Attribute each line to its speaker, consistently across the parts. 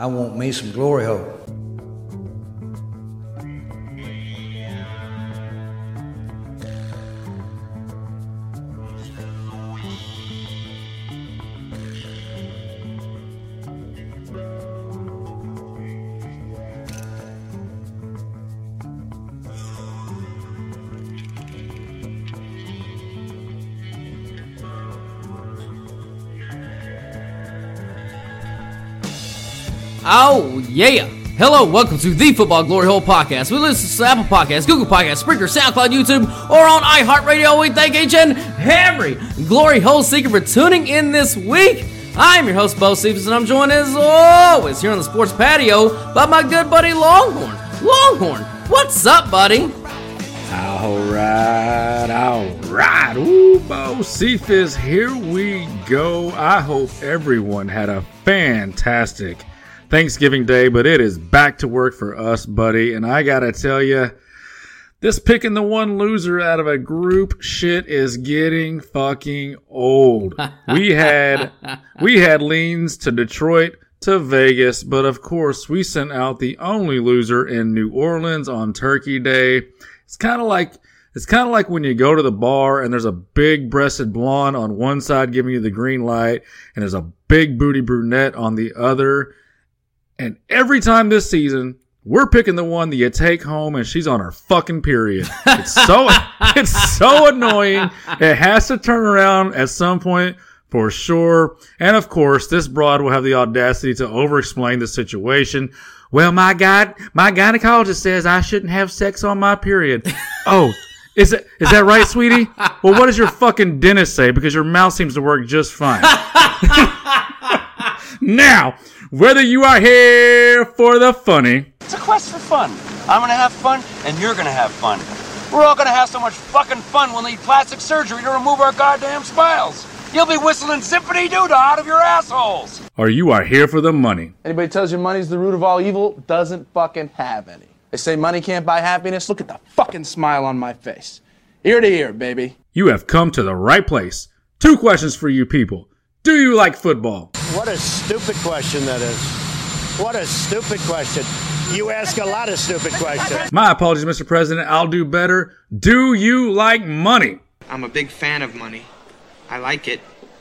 Speaker 1: I want me some glory hole.
Speaker 2: Yeah. Hello, welcome to the Football Glory Hole Podcast. We listen to Apple Podcasts, Google Podcasts, Spreaker, SoundCloud, YouTube, or on iHeartRadio. We thank each and every Glory Hole Seeker for tuning in this week. I'm your host, Bo and I'm joined as always here on the sports patio by my good buddy Longhorn. Longhorn, what's up, buddy?
Speaker 3: All right, all right. Ooh, Bo Cephas, here we go. I hope everyone had a fantastic Thanksgiving Day, but it is back to work for us, buddy. And I gotta tell you, this picking the one loser out of a group shit is getting fucking old. we had we had leans to Detroit to Vegas, but of course we sent out the only loser in New Orleans on Turkey Day. It's kind of like it's kind of like when you go to the bar and there's a big breasted blonde on one side giving you the green light and there's a big booty brunette on the other. And every time this season, we're picking the one that you take home and she's on her fucking period. It's so it's so annoying. It has to turn around at some point for sure. And of course, this broad will have the audacity to over-explain the situation. Well, my God, my gynecologist says I shouldn't have sex on my period. oh, is it is that right, sweetie? Well, what does your fucking dentist say? Because your mouth seems to work just fine. now, whether you are here for the funny,
Speaker 4: It's a quest for fun. I'm gonna have fun, and you're gonna have fun. We're all gonna have so much fucking fun we'll need plastic surgery to remove our goddamn smiles. You'll be whistling zippity doo out of your assholes.
Speaker 3: or you are here for the money.
Speaker 5: Anybody tells you money's the root of all evil doesn't fucking have any. They say money can't buy happiness. Look at the fucking smile on my face. Ear to ear, baby.
Speaker 3: You have come to the right place. Two questions for you people. Do you like football?
Speaker 6: What a stupid question that is. What a stupid question. You ask a lot of stupid questions.
Speaker 3: My apologies, Mr. President. I'll do better. Do you like money?
Speaker 7: I'm a big fan of money. I like it.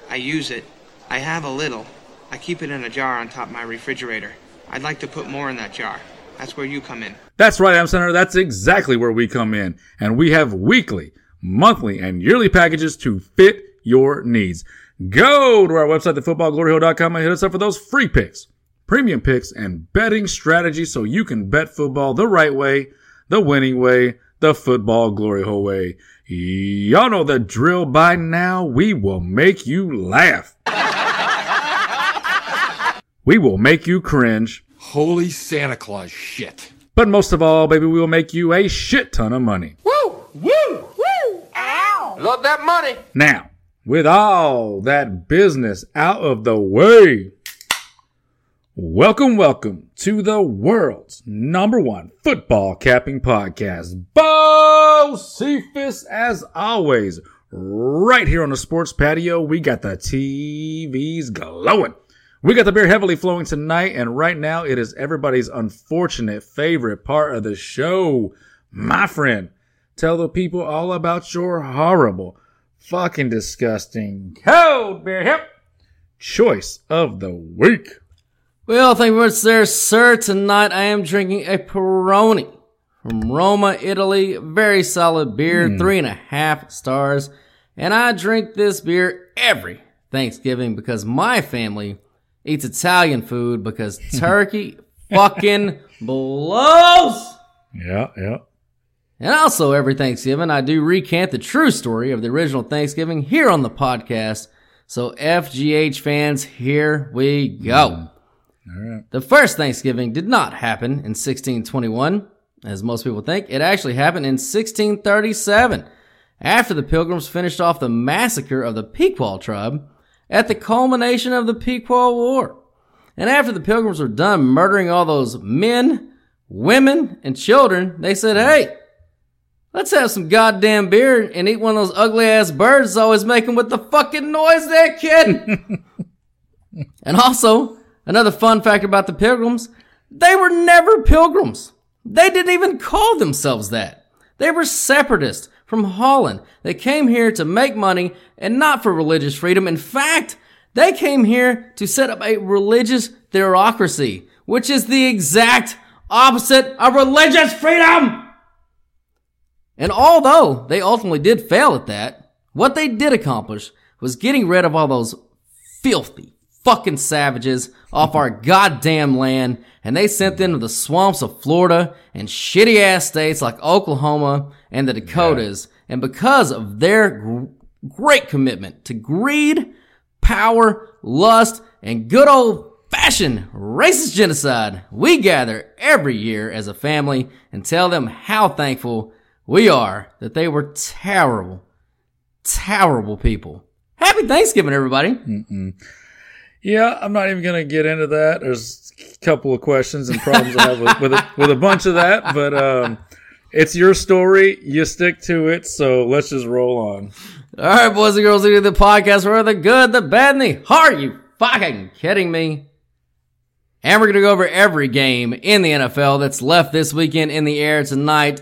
Speaker 7: I use it. I have a little. I keep it in a jar on top of my refrigerator. I'd like to put more in that jar. That's where you come in.
Speaker 3: That's right, Am Senator. That's exactly where we come in. And we have weekly, monthly, and yearly packages to fit your needs. Go to our website, thefootballgloryhole.com, and hit us up for those free picks, premium picks, and betting strategies so you can bet football the right way, the winning way, the football glory hole way. Y'all know the drill by now. We will make you laugh. we will make you cringe.
Speaker 8: Holy Santa Claus shit.
Speaker 3: But most of all, baby, we will make you a shit ton of money.
Speaker 8: Woo! Woo! Woo! Ow! Love that money.
Speaker 3: Now, with all that business out of the way, welcome, welcome to the world's number one football capping podcast. Bo Cephas, as always, right here on the sports patio. We got the TVs glowing. We got the beer heavily flowing tonight, and right now it is everybody's unfortunate favorite part of the show. My friend, tell the people all about your horrible, fucking disgusting, cold beer hip choice of the week.
Speaker 2: Well, thank you very much there, sir. Tonight I am drinking a Peroni from Roma, Italy. Very solid beer, hmm. three and a half stars. And I drink this beer every Thanksgiving because my family eats Italian food because turkey fucking blows.
Speaker 3: Yeah, yeah.
Speaker 2: And also every Thanksgiving, I do recant the true story of the original Thanksgiving here on the podcast. So FGH fans, here we go. Mm. The first Thanksgiving did not happen in 1621, as most people think. It actually happened in 1637, after the Pilgrims finished off the massacre of the Pequot tribe at the culmination of the Pequot War. And after the Pilgrims were done murdering all those men, women, and children, they said, hey, let's have some goddamn beer and eat one of those ugly ass birds always making with the fucking noise there, kid. and also, Another fun fact about the Pilgrims, they were never pilgrims. They didn't even call themselves that. They were separatists from Holland. They came here to make money and not for religious freedom. In fact, they came here to set up a religious theocracy, which is the exact opposite of religious freedom. And although they ultimately did fail at that, what they did accomplish was getting rid of all those filthy fucking savages off our goddamn land and they sent them to the swamps of Florida and shitty ass states like Oklahoma and the Dakotas. Yeah. And because of their great commitment to greed, power, lust, and good old fashioned racist genocide, we gather every year as a family and tell them how thankful we are that they were terrible, terrible people. Happy Thanksgiving, everybody.
Speaker 3: Mm-mm. Yeah, I'm not even going to get into that. There's a couple of questions and problems I have with, with, a, with a bunch of that, but um, it's your story. You stick to it, so let's just roll on.
Speaker 2: All right, boys and girls, into the podcast where the good, the bad, and the hard. Are you fucking kidding me? And we're going to go over every game in the NFL that's left this weekend in the air tonight.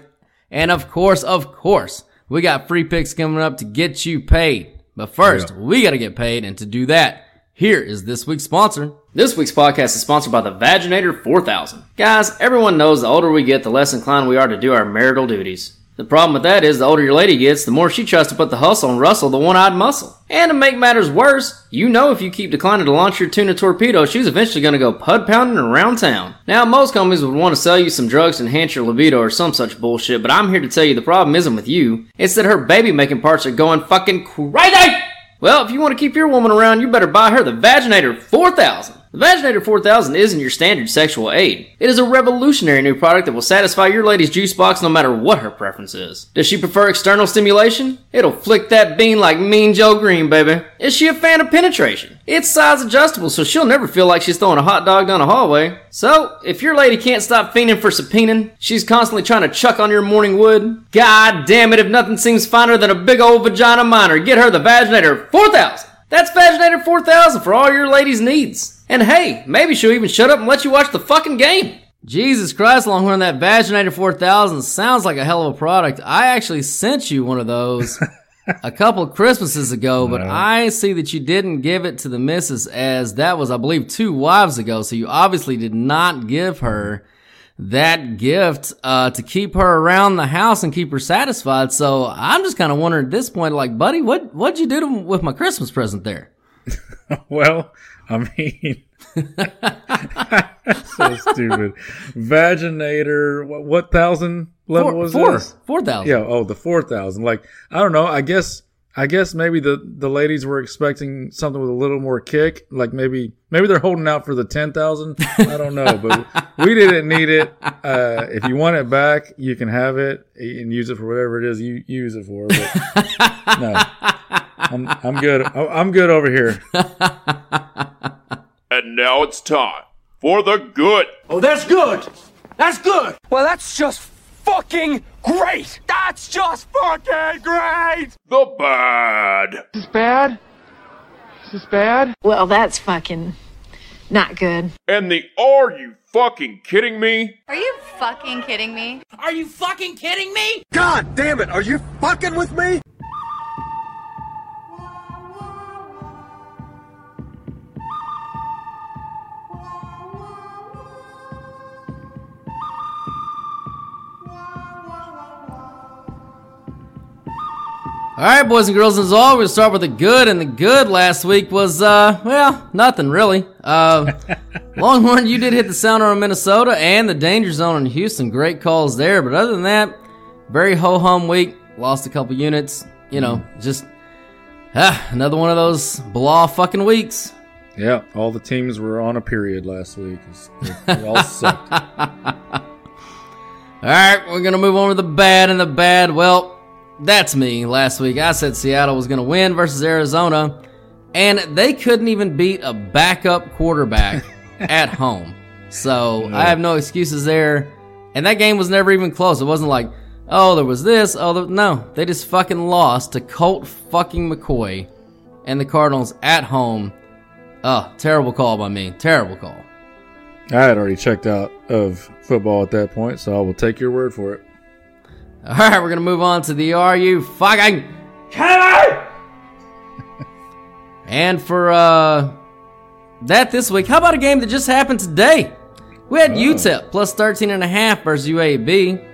Speaker 2: And of course, of course, we got free picks coming up to get you paid. But first, yeah. we got to get paid. And to do that, here is this week's sponsor. This week's podcast is sponsored by the Vaginator 4000. Guys, everyone knows the older we get, the less inclined we are to do our marital duties. The problem with that is the older your lady gets, the more she tries to put the hustle on Russell, the one-eyed muscle. And to make matters worse, you know if you keep declining to launch your tuna torpedo, she's eventually gonna go pud pounding around town. Now, most companies would want to sell you some drugs to enhance your libido or some such bullshit, but I'm here to tell you the problem isn't with you. It's that her baby making parts are going fucking crazy! Well, if you want to keep your woman around, you better buy her the Vaginator 4000. The Vaginator 4000 isn't your standard sexual aid. It is a revolutionary new product that will satisfy your lady's juice box no matter what her preference is. Does she prefer external stimulation? It'll flick that bean like Mean Joe Green, baby. Is she a fan of penetration? It's size adjustable so she'll never feel like she's throwing a hot dog down a hallway. So, if your lady can't stop fiending for subpoenaing, she's constantly trying to chuck on your morning wood, god damn it if nothing seems finer than a big old vagina miner, get her the Vaginator 4000! That's Vaginator 4000 for all your ladies' needs. And hey, maybe she'll even shut up and let you watch the fucking game. Jesus Christ, Longhorn, that Vaginator 4000 sounds like a hell of a product. I actually sent you one of those a couple Christmases ago, but I see that you didn't give it to the missus as that was, I believe, two wives ago. So you obviously did not give her that gift uh, to keep her around the house and keep her satisfied. So I'm just kind of wondering at this point, like, buddy, what what'd you do to, with my Christmas present there?
Speaker 3: well, I mean, so stupid. Vaginator, what, what thousand level four, was
Speaker 2: four,
Speaker 3: this?
Speaker 2: Four thousand.
Speaker 3: Yeah. Oh, the four thousand. Like I don't know. I guess I guess maybe the the ladies were expecting something with a little more kick. Like maybe maybe they're holding out for the ten thousand. I don't know, but we didn't need it. Uh, if you want it back, you can have it and use it for whatever it is you use it for. But no. I'm, I'm good. I'm good over here.
Speaker 8: and now it's time for the good.
Speaker 1: Oh, that's good. That's good. Well, that's just fucking great. That's just fucking great.
Speaker 8: The bad.
Speaker 1: Is this bad? Is this bad?
Speaker 9: Well, that's fucking not good.
Speaker 8: And the are you fucking kidding me?
Speaker 10: Are you fucking kidding me?
Speaker 1: Are you fucking kidding me?
Speaker 11: God damn it, are you fucking with me?
Speaker 2: All right, boys and girls, as always, we'll start with the good, and the good last week was, uh, well, nothing really. Uh, Longhorn, you did hit the sounder on Minnesota and the danger zone in Houston. Great calls there, but other than that, very ho hum week. Lost a couple units. You know, just ah, another one of those blah fucking weeks.
Speaker 3: Yeah, all the teams were on a period last week. They all sucked. all
Speaker 2: right, we're gonna move on to the bad and the bad. Well. That's me. Last week I said Seattle was going to win versus Arizona, and they couldn't even beat a backup quarterback at home. So no. I have no excuses there. And that game was never even close. It wasn't like, oh, there was this. Oh, there, no. They just fucking lost to Colt fucking McCoy and the Cardinals at home Oh, terrible call by me. Terrible call.
Speaker 3: I had already checked out of football at that point, so I will take your word for it.
Speaker 2: All right, we're gonna move on to the Are You Fucking Kidding and for uh, that this week, how about a game that just happened today? We had oh. UTEP plus 13 and a half versus UAB.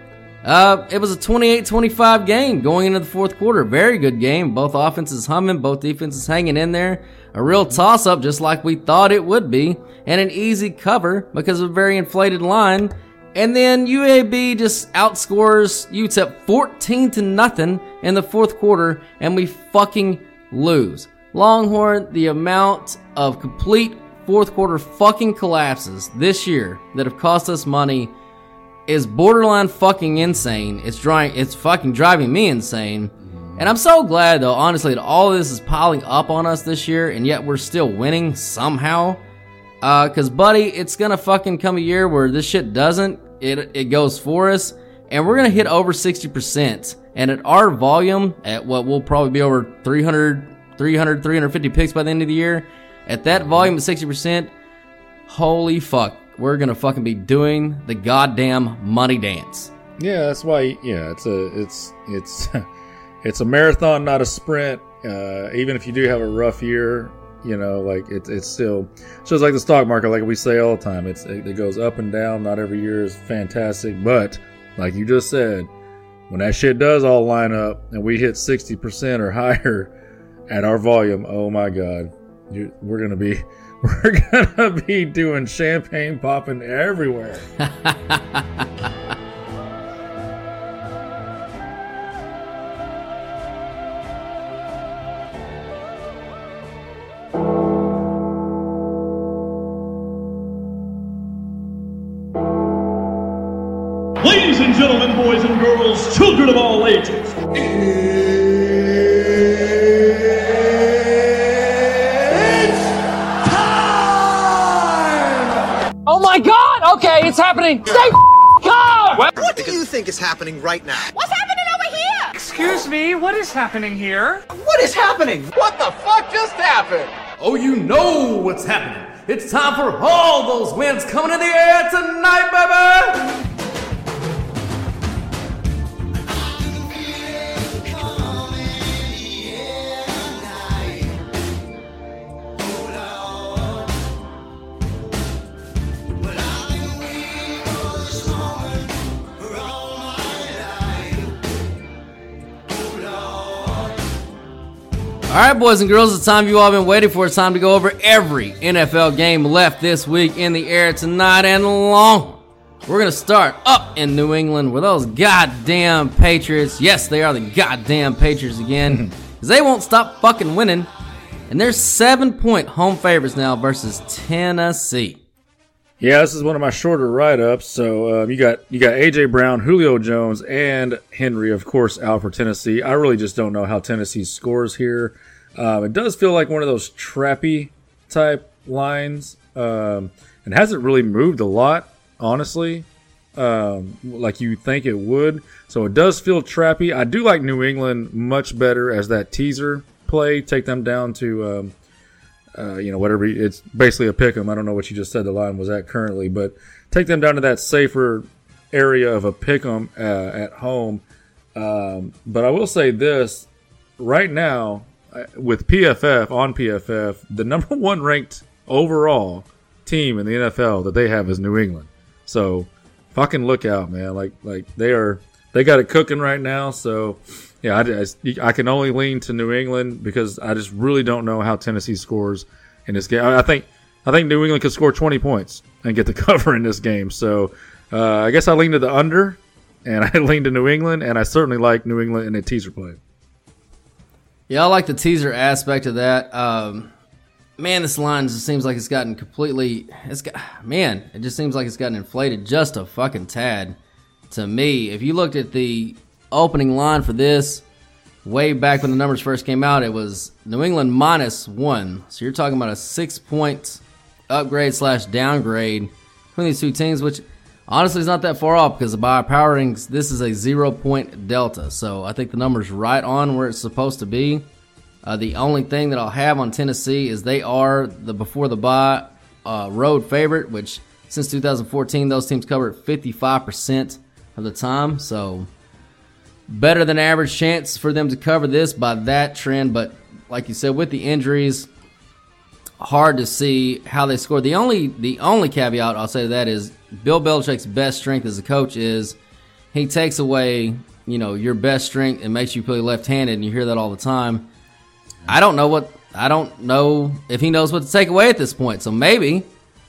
Speaker 2: Uh, it was a 28-25 game going into the fourth quarter. Very good game. Both offenses humming, both defenses hanging in there. A real toss-up, just like we thought it would be, and an easy cover because of a very inflated line. And then UAB just outscores UTEP 14 to nothing in the fourth quarter, and we fucking lose. Longhorn, the amount of complete fourth quarter fucking collapses this year that have cost us money is borderline fucking insane. It's drawing, it's fucking driving me insane. And I'm so glad though, honestly, that all this is piling up on us this year, and yet we're still winning somehow. Uh, cause buddy, it's gonna fucking come a year where this shit doesn't, it, it goes for us, and we're gonna hit over 60%. And at our volume, at what will probably be over 300, 300, 350 picks by the end of the year, at that volume of 60%, holy fuck, we're gonna fucking be doing the goddamn money dance.
Speaker 3: Yeah, that's why. Yeah, it's a it's it's it's a marathon, not a sprint. Uh, even if you do have a rough year, you know, like it's it's still just like the stock market. Like we say all the time, it's it, it goes up and down. Not every year is fantastic, but like you just said, when that shit does all line up and we hit sixty percent or higher at our volume, oh my god, we're gonna be we're gonna be doing champagne popping everywhere.
Speaker 12: Ladies and gentlemen, boys and girls, children of all ages. Tii!
Speaker 1: Oh my god! Okay, it's happening. Stay calm!
Speaker 13: What? what do you think is happening right now?
Speaker 14: What's happening over here?
Speaker 15: Excuse me, what is happening here?
Speaker 13: What is happening?
Speaker 11: What the fuck just happened?
Speaker 16: Oh, you know what's happening. It's time for all those wins coming in the air tonight, baby!
Speaker 2: All right, boys and girls, it's time you all have been waiting for. It's time to go over every NFL game left this week in the air tonight and long. We're going to start up in New England with those goddamn Patriots. Yes, they are the goddamn Patriots again. Because they won't stop fucking winning. And they're seven point home favorites now versus Tennessee.
Speaker 3: Yeah, this is one of my shorter write-ups. So um, you got you got AJ Brown, Julio Jones, and Henry, of course, out for Tennessee. I really just don't know how Tennessee scores here. Um, it does feel like one of those trappy type lines, um, and hasn't really moved a lot, honestly, um, like you think it would. So it does feel trappy. I do like New England much better as that teaser play. Take them down to um, uh, you know, whatever. It's basically a pick 'em. I don't know what you just said the line was at currently, but take them down to that safer area of a pick 'em uh, at home. Um, but I will say this right now with PFF on PFF, the number one ranked overall team in the NFL that they have is New England. So fucking look out, man. Like like they are they got it cooking right now. So yeah, I, I, can only lean to New England because I just really don't know how Tennessee scores in this game. I think I think New England could score 20 points and get the cover in this game. So uh, I guess I lean to the under, and I lean to New England, and I certainly like New England in a teaser play.
Speaker 2: Yeah, I like the teaser aspect of that. Um, man, this line just seems like it's gotten completely. It's got man, it just seems like it's gotten inflated just a fucking tad. To me, if you looked at the opening line for this way back when the numbers first came out, it was New England minus one. So you're talking about a six point upgrade slash downgrade between these two teams, which honestly it's not that far off because by power this is a zero point delta. So I think the number's right on where it's supposed to be. Uh, the only thing that I'll have on Tennessee is they are the before the bye uh, road favorite, which since 2014 those teams cover 55% of the time. So better than average chance for them to cover this by that trend. But like you said, with the injuries, hard to see how they score. The only the only caveat I'll say to that is Bill Belichick's best strength as a coach is he takes away you know your best strength and makes you play left-handed, and you hear that all the time. I don't know what I don't know if he knows what to take away at this point. So maybe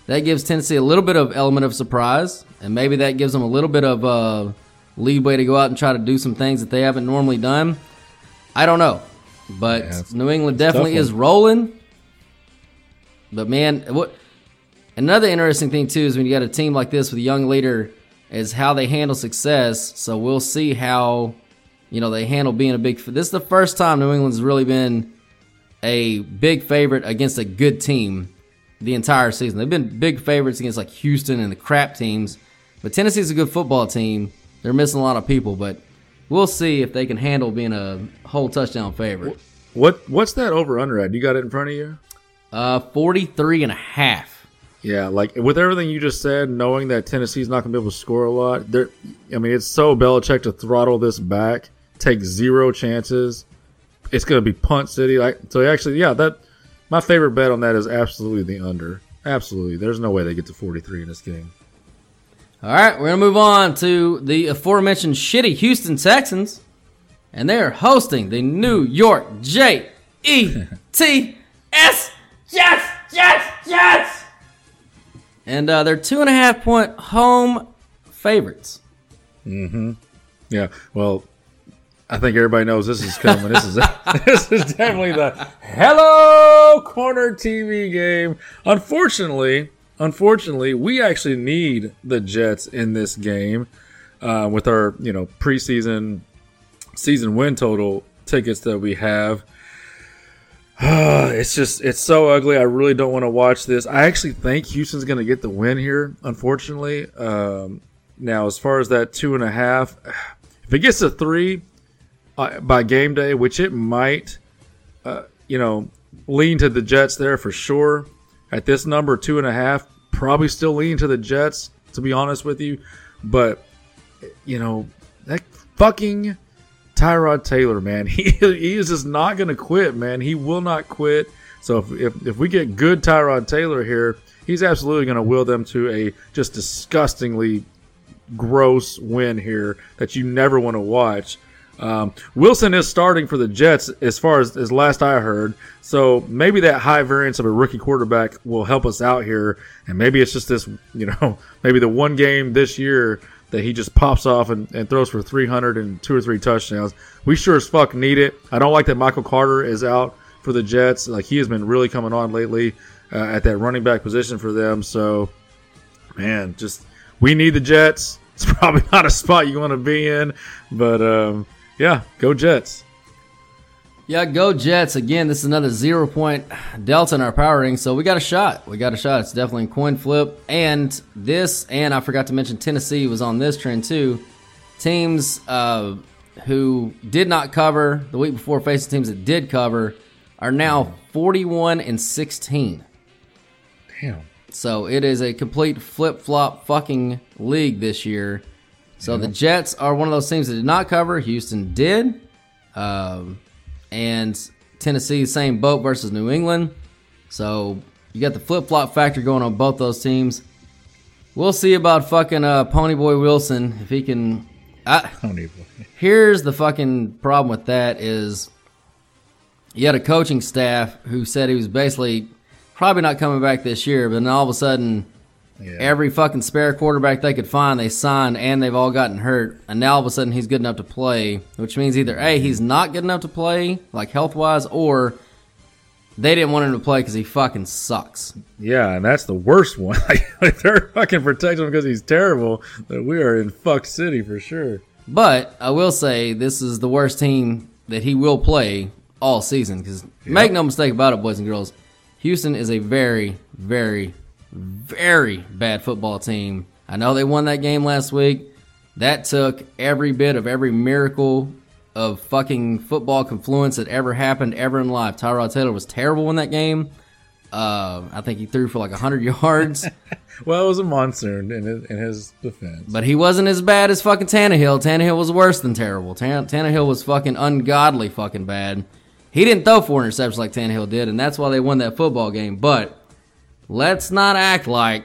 Speaker 2: that gives Tennessee a little bit of element of surprise, and maybe that gives them a little bit of uh, leeway to go out and try to do some things that they haven't normally done. I don't know, but
Speaker 3: Yeah,
Speaker 2: New England
Speaker 3: it's a tough
Speaker 2: definitely is rolling. But man, what another interesting thing too is when you got a team like this with a young leader, is how they handle success. So we'll see how you know they handle being a big. This is the first time New England's really been a big favorite against a good team the entire season. They've been big favorites against like Houston and the crap teams, but Tennessee's a good football team. They're missing a lot of people, but we'll see if they can handle being a whole touchdown favorite.
Speaker 3: What what's that over under at? You got it in front of you?
Speaker 2: Uh, 43 and a half.
Speaker 3: Yeah, like with everything you just said, knowing that Tennessee's not going to be able to score a lot. I mean, it's so Belichick to throttle this back, take zero chances. It's going to be punt city. Like so, actually, yeah, that my favorite bet on that is absolutely the under. Absolutely, there's no way they get to 43 in this game.
Speaker 2: All right, we're going to move on to the aforementioned shitty Houston Texans, and they're hosting the New York J E T S Jets, Jets, Jets. And uh, they're two and a half point home favorites.
Speaker 3: Mm-hmm. Yeah. Well, I think everybody knows this is coming. this is this is definitely the Hello Corner TV game. Unfortunately, unfortunately, we actually need the Jets in this game uh, with our you know preseason season win total tickets that we have. it's just it's so ugly. I really don't want to watch this. I actually think Houston's going to get the win here. Unfortunately, um, now as far as that two and a half, if it gets to three uh, by game day, which it might, uh, you know, lean to the Jets there for sure. At this number, two and a half, probably still lean to the Jets. To be honest with you, but you know that fucking Tyrod Taylor, man, he he is just not going to quit, man. He will not quit. So if, if if we get good Tyrod Taylor here, he's absolutely going to will them to a just disgustingly gross win here that you never want to watch. Um, Wilson is starting for the Jets as far as, as last I heard. So maybe that high variance of a rookie quarterback will help us out here. And maybe it's just this, you know, maybe the one game this year that he just pops off and, and throws for 300 and two or three touchdowns. We sure as fuck need it. I don't like that Michael Carter is out for the Jets. Like he has been really coming on lately uh, at that running back position for them. So, man, just we need the Jets. It's probably not a spot you want to be in, but um, yeah, go Jets.
Speaker 2: Yeah, go Jets. Again, this is another zero point delta in our power ring, so we got a shot. We got a shot. It's definitely a coin flip. And this, and I forgot to mention Tennessee was on this trend too. Teams uh, who did not cover the week before facing teams that did cover are now 41 and 16.
Speaker 3: Damn.
Speaker 2: So it is a complete flip flop fucking league this year. So the Jets are one of those teams that did not cover. Houston did. Um, and Tennessee, same boat versus New England. So you got the flip flop factor going on both those teams. We'll see about fucking uh, Ponyboy Wilson if he can. I,
Speaker 3: Pony boy.
Speaker 2: Here's the fucking problem with that is you had a coaching staff who said he was basically probably not coming back this year, but then all of a sudden, every fucking spare quarterback they could find, they signed, and they've all gotten hurt. And now all of a sudden, he's good enough to play, which means either A, he's not good enough to play, like health wise, or they didn't want him to play because he fucking sucks.
Speaker 3: Yeah, and that's the worst one. like they're fucking protecting him because he's terrible. That we are in fuck city for sure.
Speaker 2: But I will say this is the worst team that he will play all season because make no mistake about it, boys and girls, Houston is a very, very, very bad football team. I know they won that game last week. That took every bit of every miracle of fucking football confluence that ever happened ever in life. Tyrod Taylor was terrible in that game. Uh, I think he threw for like 100 yards.
Speaker 3: well, it was a monster in his, in his defense.
Speaker 2: But he wasn't as bad as fucking Tannehill. Tannehill was worse than terrible. Tan- Tannehill was fucking ungodly fucking bad. He didn't throw four interceptions like Tannehill did, and that's why they won that football game. But let's not act like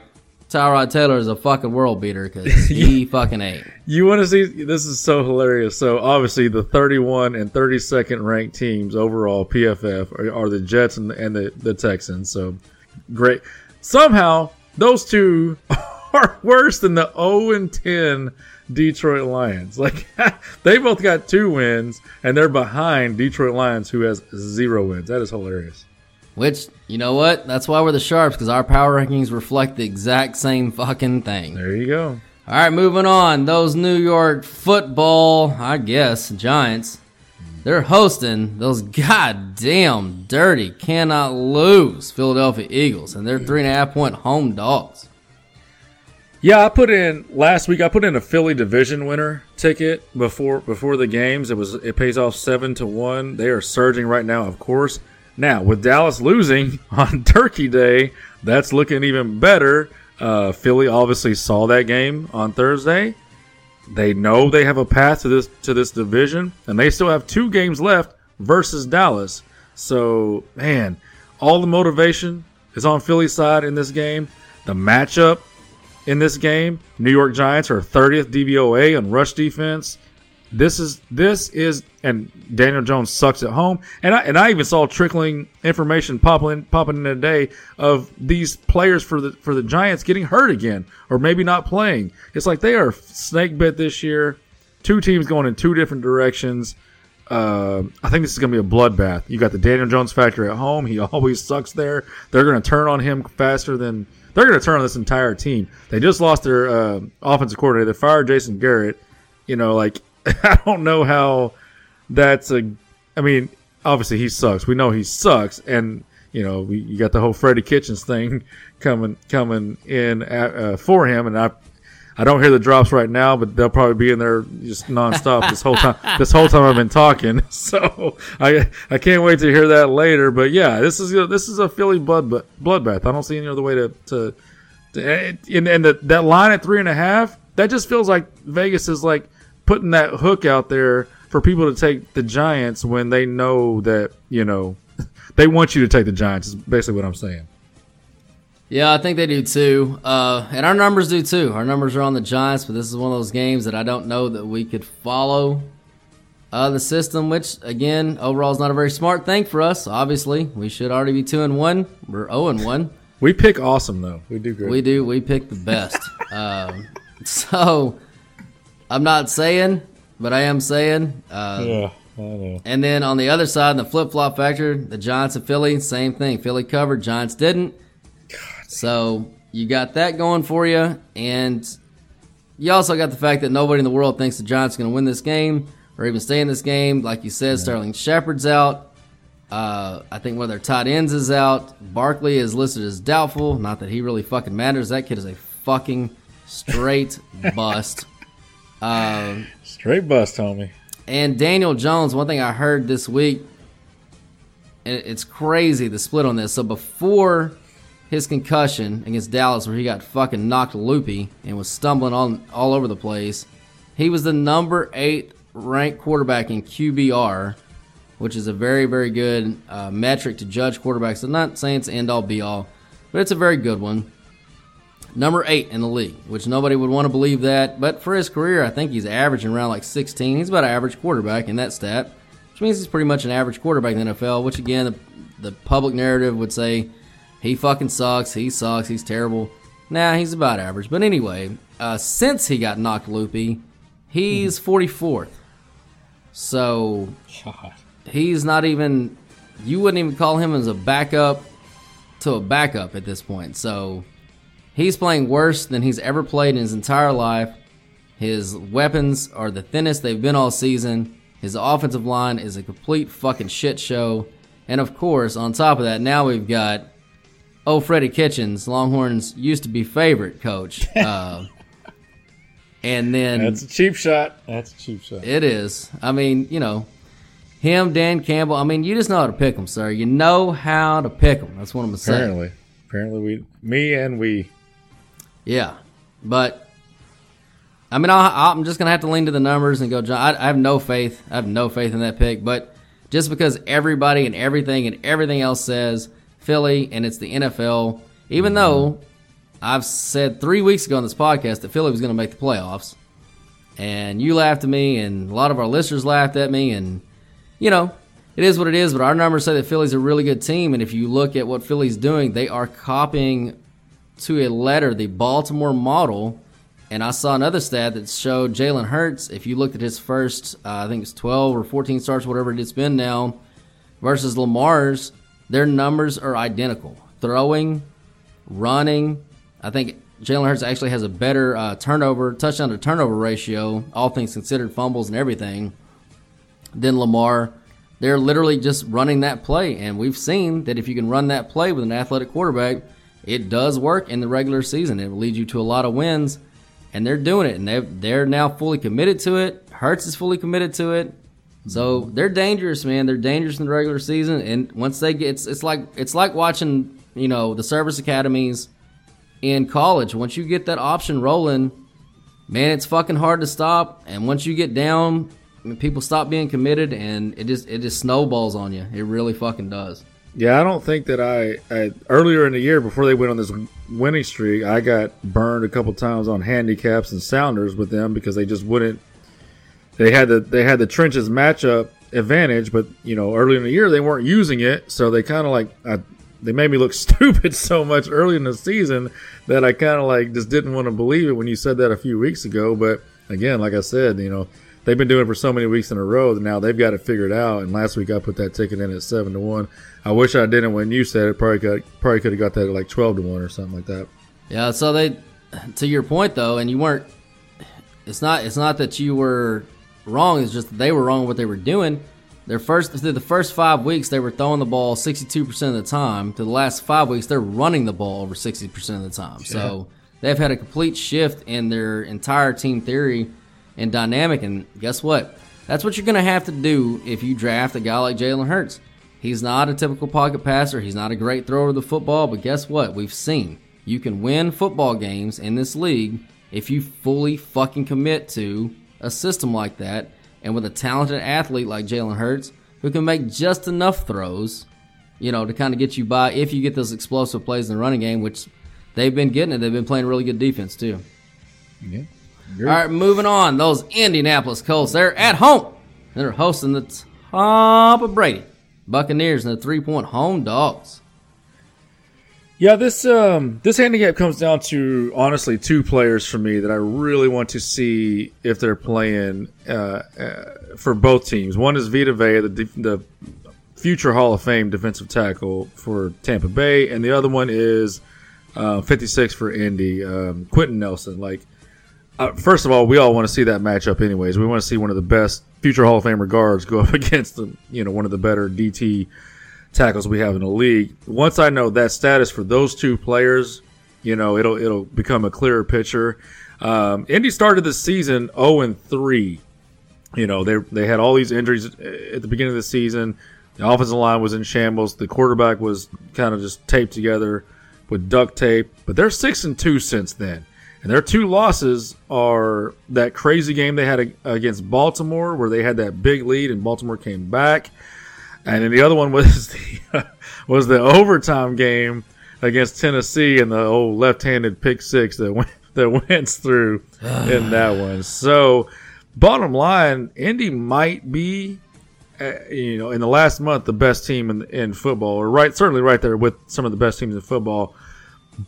Speaker 2: Tyrod Taylor is a fucking world beater because he fucking ain't.
Speaker 3: You want to see? This is so hilarious. So obviously, the 31 and 32nd ranked teams overall PFF are, are the Jets and, and the, the Texans. So great. Somehow those two are worse than the 0 and 10 Detroit Lions. Like they both got two wins, and they're behind Detroit Lions, who has zero wins. That is hilarious.
Speaker 2: Which, you know what? That's why we're the Sharps, because our power rankings reflect the exact same fucking thing.
Speaker 3: There you go.
Speaker 2: All right, moving on. Those New York football, I guess, Giants, they're hosting those goddamn dirty, cannot lose Philadelphia Eagles, and they're three and a half point home dogs.
Speaker 3: Yeah, I put in last week. I put in a Philly division winner ticket before before the games. It was it pays off seven to one. They are surging right now, of course. Now, with Dallas losing on Turkey Day, that's looking even better. Uh, Philly obviously saw that game on Thursday. They know they have a path to this to this division, and they still have two games left versus Dallas. So, man, all the motivation is on Philly's side in this game. The matchup in this game, New York Giants are 30th DVOA on rush defense. This is this is and Daniel Jones sucks at home. And I and I even saw trickling information popping popping in today of these players for the for the Giants getting hurt again or maybe not playing. It's like they are snake bit this year. Two teams going in two different directions. Uh, I think this is going to be a bloodbath. You got the Daniel Jones factor at home. He always sucks there. They're going to turn on him faster than they're going to turn on this entire team. They just lost their uh, offensive coordinator. They fired Jason Garrett. You know, like I don't know how that's a. I mean, obviously he sucks. We know he sucks, and you know we, you got the whole Freddie Kitchens thing coming coming in at, uh, for him, and I. I don't hear the drops right now, but they'll probably be in there just nonstop this whole time. this whole time I've been talking, so I I can't wait to hear that later. But yeah, this is a, this is a Philly blood bloodbath. I don't see any other way to to, to and, and the, that line at three and a half. That just feels like Vegas is like putting that hook out there for people to take the Giants when they know that you know they want you to take the Giants. Is basically what I'm saying.
Speaker 2: Yeah, I think they do too, uh, and our numbers do too. Our numbers are on the Giants, but this is one of those games that I don't know that we could follow uh, the system. Which again, overall is not a very smart thing for us. Obviously, we should already be two and one. We're zero oh and one.
Speaker 3: We pick awesome though. We do great.
Speaker 2: We do. We pick the best. um, so I'm not saying, but I am saying. Uh,
Speaker 3: yeah, I know.
Speaker 2: And then on the other side, the flip flop factor, the Giants and Philly, same thing. Philly covered, Giants didn't. God. So you got that going for you, and you also got the fact that nobody in the world thinks the Giants are going to win this game or even stay in this game. Like you said, yeah. Sterling Shepard's out. Uh, I think one of their tight ends is out. Barkley is listed as doubtful. Not that he really fucking matters. That kid is a fucking straight bust.
Speaker 3: Um, Straight bust, homie.
Speaker 2: And Daniel Jones, one thing I heard this week, it's crazy the split on this. So before his concussion against Dallas, where he got fucking knocked loopy and was stumbling on all over the place, he was the number eight ranked quarterback in QBR, which is a very very good uh, metric to judge quarterbacks. I'm not saying it's end all be all, but it's a very good one number eight in the league, which nobody would want to believe that. But for his career, I think he's averaging around like 16. He's about an average quarterback in that stat, which means he's pretty much an average quarterback in the NFL. Which again, the, the public narrative would say he fucking sucks, he sucks, he's terrible. Nah, he's about average. But anyway, uh, since he got knocked loopy, he's 44th. So he's not even. You wouldn't even call him as a backup to a backup at this point. So He's playing worse than he's ever played in his entire life. His weapons are the thinnest they've been all season. His offensive line is a complete fucking shit show. And of course, on top of that, now we've got oh Freddie Kitchens, Longhorns used to be favorite coach. Uh, And then
Speaker 3: That's a cheap shot. That's a cheap shot.
Speaker 2: it is. I mean, you know, him, Dan Campbell. I mean, you just know how to pick them, sir. You know how to pick them. That's what I'm saying.
Speaker 3: Apparently, apparently we, me and we.
Speaker 2: Yeah, but I mean, i I'm just gonna have to lean to the numbers and go. John, I, I have no faith. I have no faith in that pick. But just because everybody and everything and everything else says Philly and it's the NFL, even mm-hmm. though I've said three weeks ago on this podcast that Philly was going to make the playoffs, and you laughed at me, and a lot of our listeners laughed at me, and you know. It is what it is, but our numbers say that Philly's a really good team, and if you look at what Philly's doing, they are copying to a letter the Baltimore model. And I saw another stat that showed Jalen Hurts. If you looked at his first, uh, I think it's 12 or 14 starts, whatever it's been now, versus Lamar's, their numbers are identical. Throwing, running. I think Jalen Hurts actually has a better uh, turnover, touchdown to turnover ratio, all things considered, fumbles and everything, than Lamar. They're literally just running that play. And we've seen that if you can run that play with an athletic quarterback, it does work in the regular season. It will lead you to a lot of wins, and they're doing it. And they they're now fully committed to it. Hurts is fully committed to it. So they're dangerous, man. They're dangerous in the regular season, and once they get, it's, it's like it's like watching, you know, the service academies in college. Once you get that option rolling, man, it's fucking hard to stop. And once you get down, I mean, people stop being committed, and it just it just snowballs on you. It really fucking does.
Speaker 3: Yeah, I don't think that I, I earlier in the year before they went on this winning streak, I got burned a couple times on handicaps and sounders with them because they just wouldn't. They had the they had the trenches matchup advantage, but you know earlier in the year they weren't using it, so they kind of like I, they made me look stupid so much early in the season that I kind of like just didn't want to believe it when you said that a few weeks ago. But again, like I said, you know they've been doing it for so many weeks in a row that now they've got it figured out. And last week I put that ticket in at seven to one. I wish I didn't when you said it. Probably got probably could have got that at like twelve to one or something like that.
Speaker 2: Yeah. So they, to your point though, and you weren't. It's not. It's not that you were wrong. It's just that they were wrong what they were doing. Their first through the first five weeks, they were throwing the ball sixty two percent of the time. To the last five weeks, they're running the ball over sixty percent of the time. So they've had a complete shift in their entire team theory and dynamic. And guess what? That's what you're going to have to do if you draft a guy like Jalen Hurts. He's not a typical pocket passer. He's not a great thrower of the football, but guess what? We've seen you can win football games in this league if you fully fucking commit to a system like that and with a talented athlete like Jalen Hurts who can make just enough throws, you know, to kind of get you by if you get those explosive plays in the running game, which they've been getting it. They've been playing really good defense too.
Speaker 3: Yeah.
Speaker 2: All right, moving on. Those Indianapolis Colts, they're at home. They're hosting the top of Brady. Buccaneers and the three point home dogs.
Speaker 3: Yeah, this um this handicap comes down to honestly two players for me that I really want to see if they're playing uh, uh, for both teams. One is Vita Vea, the the future Hall of Fame defensive tackle for Tampa Bay, and the other one is uh, 56 for Indy, um, Quenton Nelson. Like, uh, first of all, we all want to see that matchup, anyways. We want to see one of the best future Hall of Famer guards go up against the you know one of the better DT tackles we have in the league. Once I know that status for those two players, you know it'll it'll become a clearer picture. Um, Indy started the season 0 and 3. You know they they had all these injuries at the beginning of the season. The offensive line was in shambles. The quarterback was kind of just taped together with duct tape. But they're six and two since then. And their two losses are that crazy game they had against Baltimore, where they had that big lead and Baltimore came back, and then the other one was the was the overtime game against Tennessee and the old left-handed pick six that went that went through in that one. So, bottom line, Indy might be, uh, you know, in the last month the best team in in football, or right certainly right there with some of the best teams in football.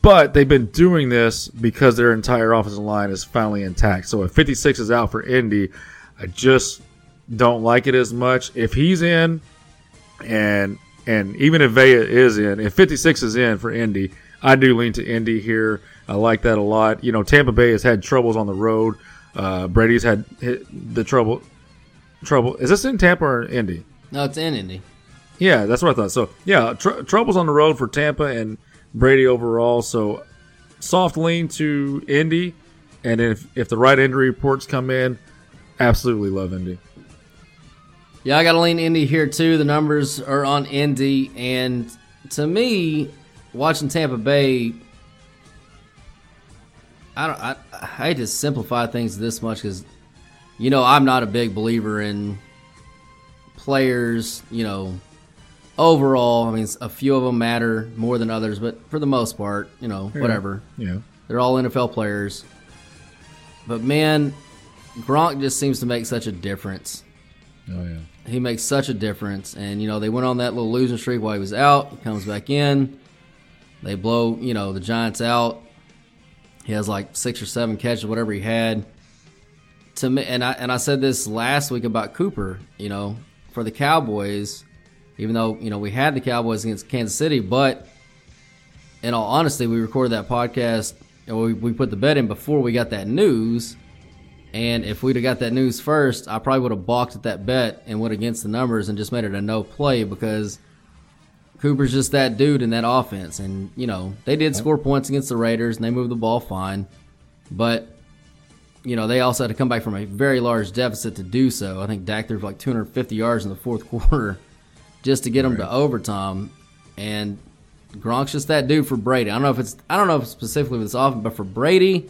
Speaker 3: But they've been doing this because their entire offensive line is finally intact. So if 56 is out for Indy, I just don't like it as much. If he's in, and and even if Vea is in, if 56 is in for Indy, I do lean to Indy here. I like that a lot. You know, Tampa Bay has had troubles on the road. Uh, Brady's had the trouble. Trouble is this in Tampa or Indy?
Speaker 2: No, it's in Indy.
Speaker 3: Yeah, that's what I thought. So yeah, tr- troubles on the road for Tampa and Brady overall. So soft lean to Indy. And if if the right injury reports come in, absolutely love Indy.
Speaker 2: Yeah, I got to lean Indy here too. The numbers are on Indy, and to me, watching Tampa Bay, I don't. I, I hate to simplify things this much because, you know, I'm not a big believer in players. You know, overall, I mean, a few of them matter more than others, but for the most part, you know,
Speaker 3: Yeah.
Speaker 2: whatever.
Speaker 3: Yeah.
Speaker 2: They're all NFL players. But man, Gronk just seems to make such a difference.
Speaker 3: Oh yeah.
Speaker 2: He makes such a difference. And, you know, they went on that little losing streak while he was out. He comes back in. They blow, you know, the Giants out. He has like six or seven catches, whatever he had. To me, and I and I said this last week about Cooper. You know, for the Cowboys, even though you know we had the Cowboys against Kansas City, but in all honesty, we recorded that podcast and we, we put the bet in before we got that news. And if we'd have got that news first, I probably would have balked at that bet and went against the numbers and just made it a no play because Cooper's just that dude in that offense. And, you know, they did score points against the Raiders and they moved the ball fine. But, you know, they also had to come back from a very large deficit to do so. I think Dak threw for like 250 yards in the fourth quarter just to get them to overtime. And Gronk's just that dude for Brady. I don't know if it's I don't know if specifically with this offense, but for Brady,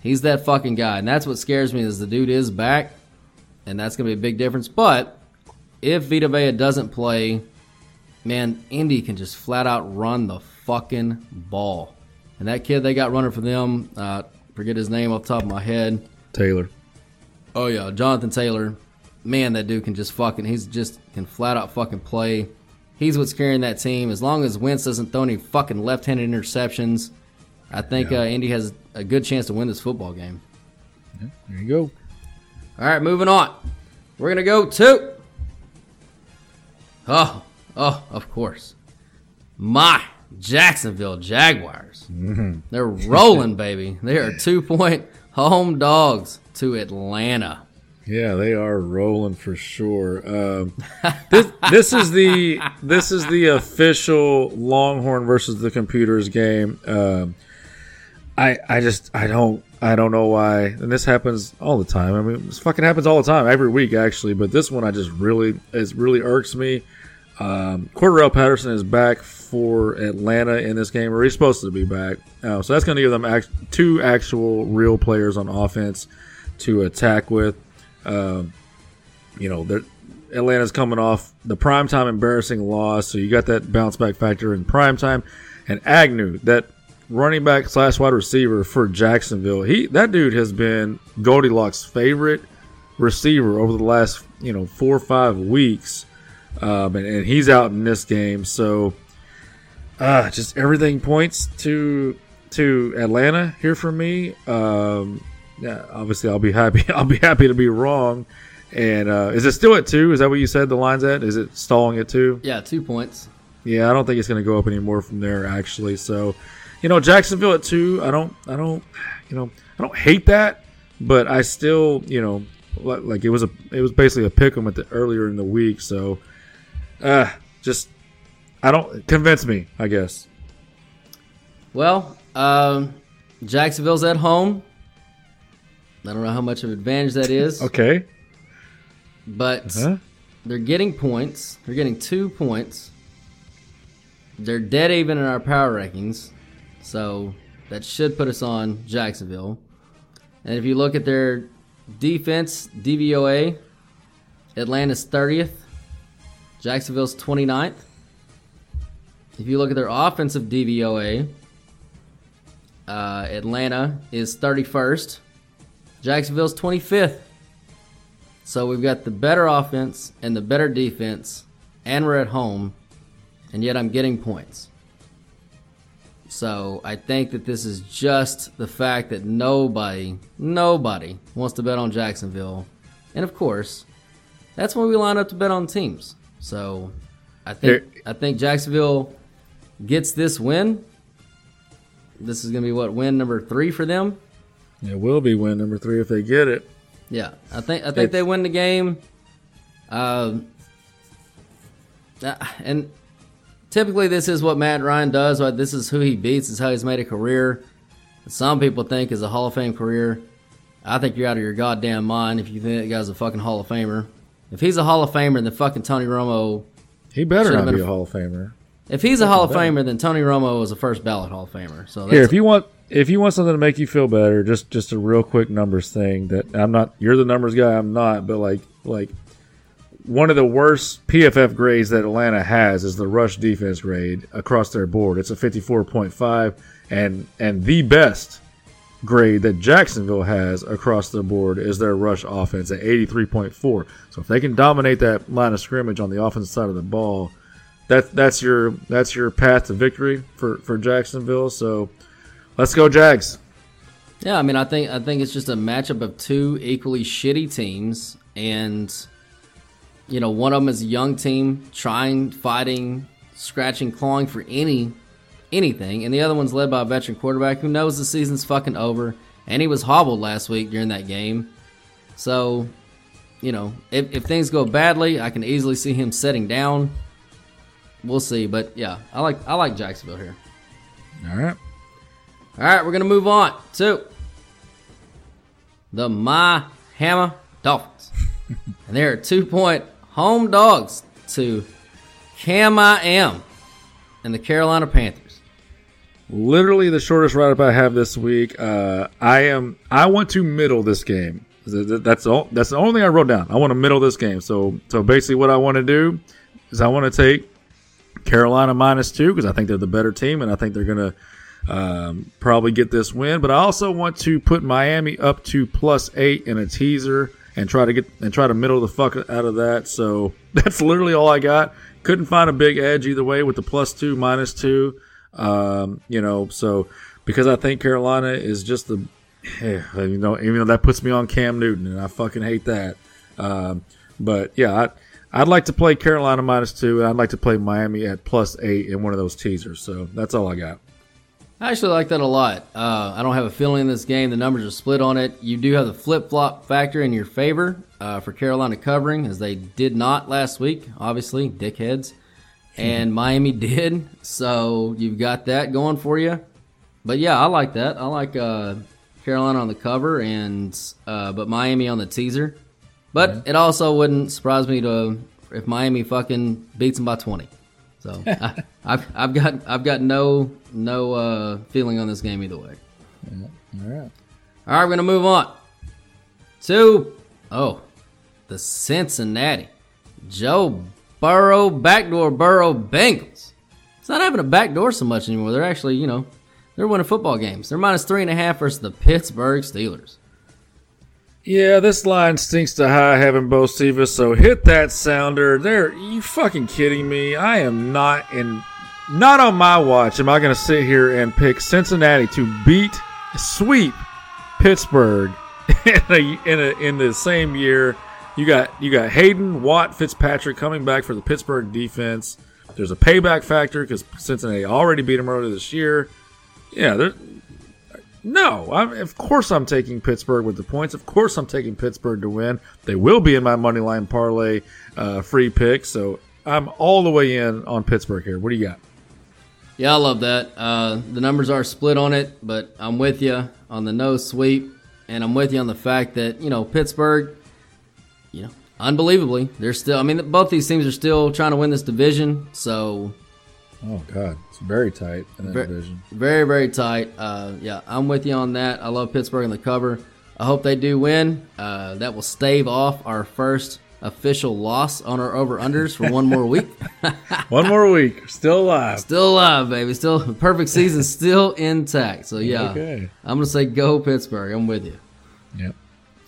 Speaker 2: he's that fucking guy. And that's what scares me is the dude is back, and that's gonna be a big difference. But if Vita Vea doesn't play, man, Indy can just flat out run the fucking ball. And that kid they got running for them, uh, forget his name off the top of my head.
Speaker 3: Taylor.
Speaker 2: Oh yeah, Jonathan Taylor. Man, that dude can just fucking he's just can flat out fucking play. He's what's carrying that team. As long as Wentz doesn't throw any fucking left-handed interceptions, I think uh, Indy has a good chance to win this football game.
Speaker 3: There you go.
Speaker 2: All right, moving on. We're gonna go to oh oh of course my Jacksonville Jaguars. They're rolling, baby. They are two-point home dogs to Atlanta.
Speaker 3: Yeah, they are rolling for sure. Um, this, this is the this is the official Longhorn versus the computers game. Um, I I just I don't I don't know why, and this happens all the time. I mean, this fucking happens all the time, every week actually. But this one, I just really it really irks me. Um, Cordell Patterson is back for Atlanta in this game, or he's supposed to be back. Uh, so that's going to give them act- two actual real players on offense to attack with. Um, you know, Atlanta's coming off the primetime embarrassing loss, so you got that bounce back factor in primetime. And Agnew, that running back slash wide receiver for Jacksonville, he that dude has been Goldilocks' favorite receiver over the last you know four or five weeks, um, and, and he's out in this game. So, uh, just everything points to to Atlanta here for me. Um, yeah, obviously I'll be happy. I'll be happy to be wrong. And uh, is it still at two? Is that what you said the line's at? Is it stalling at two?
Speaker 2: Yeah, two points.
Speaker 3: Yeah, I don't think it's going to go up anymore from there actually. So, you know, Jacksonville at two. I don't, I don't, you know, I don't hate that, but I still, you know, like, like it was a, it was basically a pick 'em at the earlier in the week. So, uh, just, I don't convince me. I guess.
Speaker 2: Well, um, Jacksonville's at home. I don't know how much of an advantage that is.
Speaker 3: Okay.
Speaker 2: But
Speaker 3: Uh-huh.
Speaker 2: they're getting points. They're getting two points. They're dead even in our power rankings. So that should put us on Jacksonville. And if you look at their defense, DVOA, Atlanta's 30th, Jacksonville's 29th. If you look at their offensive DVOA, uh, Atlanta is 31st, Jacksonville's 25th. So we've got the better offense and the better defense, and we're at home, and yet I'm getting points. So I think that this is just the fact that nobody, nobody wants to bet on Jacksonville. And of course, that's when we line up to bet on teams. So I think I think Jacksonville gets this win. This is going to be what win number 3 for them.
Speaker 3: It will be win number three if they get it.
Speaker 2: Yeah, I think I think they win the game. Um, uh, and typically this is what Matt Ryan does. Right? This is who he beats. This is how he's made a career. Some people think is a Hall of Fame career. I think you're out of your goddamn mind if you think that guy's a fucking Hall of Famer. If he's a Hall of Famer, then fucking Tony Romo.
Speaker 3: He better not be a Hall of Famer.
Speaker 2: If he's a Hall of. Famer, then Tony Romo was a first ballot Hall of Famer. So that's
Speaker 3: Here, if you want, if you want something to make you feel better, just just a real quick numbers thing. That I'm not. You're the numbers guy. I'm not. But like like one of the worst PFF grades that Atlanta has is the rush defense grade across their board. It's a 54.5, and and the best grade that Jacksonville has across the board is their rush offense at 83.4. So if they can dominate that line of scrimmage on the offensive side of the ball, that that's your that's your path to victory for for Jacksonville. So let's go Jags.
Speaker 2: Yeah, I mean, I think I think it's just a matchup of two equally shitty teams, and you know, one of them is a young team trying, fighting, scratching, clawing for any anything, and the other one's led by a veteran quarterback who knows the season's fucking over, and he was hobbled last week during that game. So, you know, if, if things go badly, I can easily see him setting down. We'll see, but yeah, I like I like Jacksonville here.
Speaker 3: All right.
Speaker 2: All right, we're gonna move on to the My Hammer Dolphins, and they're two point home dogs to Cam I am and the Carolina Panthers.
Speaker 3: Literally the shortest write up I have this week. Uh, I am. I want to middle this game. Th- th- That's all. That's the only thing I wrote down. I want to middle this game. So so basically, what I want to do is I want to take Carolina minus two because I think they're the better team and I think they're gonna um, probably get this win. But I also want to put Miami up to plus eight in a teaser and try to get and try to middle the fuck out of that. So that's literally all I got. Couldn't find a big edge either way with the plus two, minus two. Um, you know, so because I think Carolina is just the, you know, even though that puts me on Cam Newton and I fucking hate that. Um, but yeah, I, I'd like to play Carolina minus two, and I'd like to play Miami at plus eight in one of those teasers. So that's all I got.
Speaker 2: I actually like that a lot. Uh, I don't have a feeling in this game. The numbers are split on it. You do have the flip flop factor in your favor uh, for Carolina covering, as they did not last week, obviously, dickheads. And Miami did. So you've got that going for you. But yeah, I like that. I like uh, Carolina on the cover, and uh, but Miami on the teaser. But it also wouldn't surprise me to if Miami fucking beats them by twenty. So I, I've I've got I've got no no uh, feeling on this game either way.
Speaker 3: All right.
Speaker 2: All right, we're gonna move on to oh the Cincinnati Joe Burrow backdoor Burrow Bengals. It's not having a backdoor so much anymore. They're actually you know they're winning football games. They're minus three and a half versus the Pittsburgh Steelers.
Speaker 3: Yeah, this line stinks to high heaven, Bo Stevens. So hit that sounder. There, you fucking kidding me? I am not in, not on my watch. Am I going to sit here and pick Cincinnati to beat, sweep Pittsburgh in a, in a, in the same year? You got you got Hayden Watt Fitzpatrick coming back for the Pittsburgh defense. There's a payback factor because Cincinnati already beat them earlier this year. Yeah, no, I'm, of course I'm taking Pittsburgh with the points. Of course I'm taking Pittsburgh to win. They will be in my money line parlay uh, free pick. So I'm all the way in on Pittsburgh here. What do you got?
Speaker 2: Yeah, I love that. Uh, the numbers are split on it, but I'm with you on the no sweep, and I'm with you on the fact that you know Pittsburgh, you know, unbelievably, they're still. I mean, both these teams are still trying to win this division. So,
Speaker 3: Oh God, very tight in that
Speaker 2: Ver-
Speaker 3: division.
Speaker 2: very very tight. Uh, yeah, I'm with you on that. I love Pittsburgh in the cover. I hope they do win. Uh, that will stave off our first official loss on our over unders for one more week.
Speaker 3: One more week, still alive.
Speaker 2: Still alive, baby. Still perfect season, still intact. So yeah,
Speaker 3: Okay.
Speaker 2: I'm gonna say go Pittsburgh. I'm with you.
Speaker 3: Yep.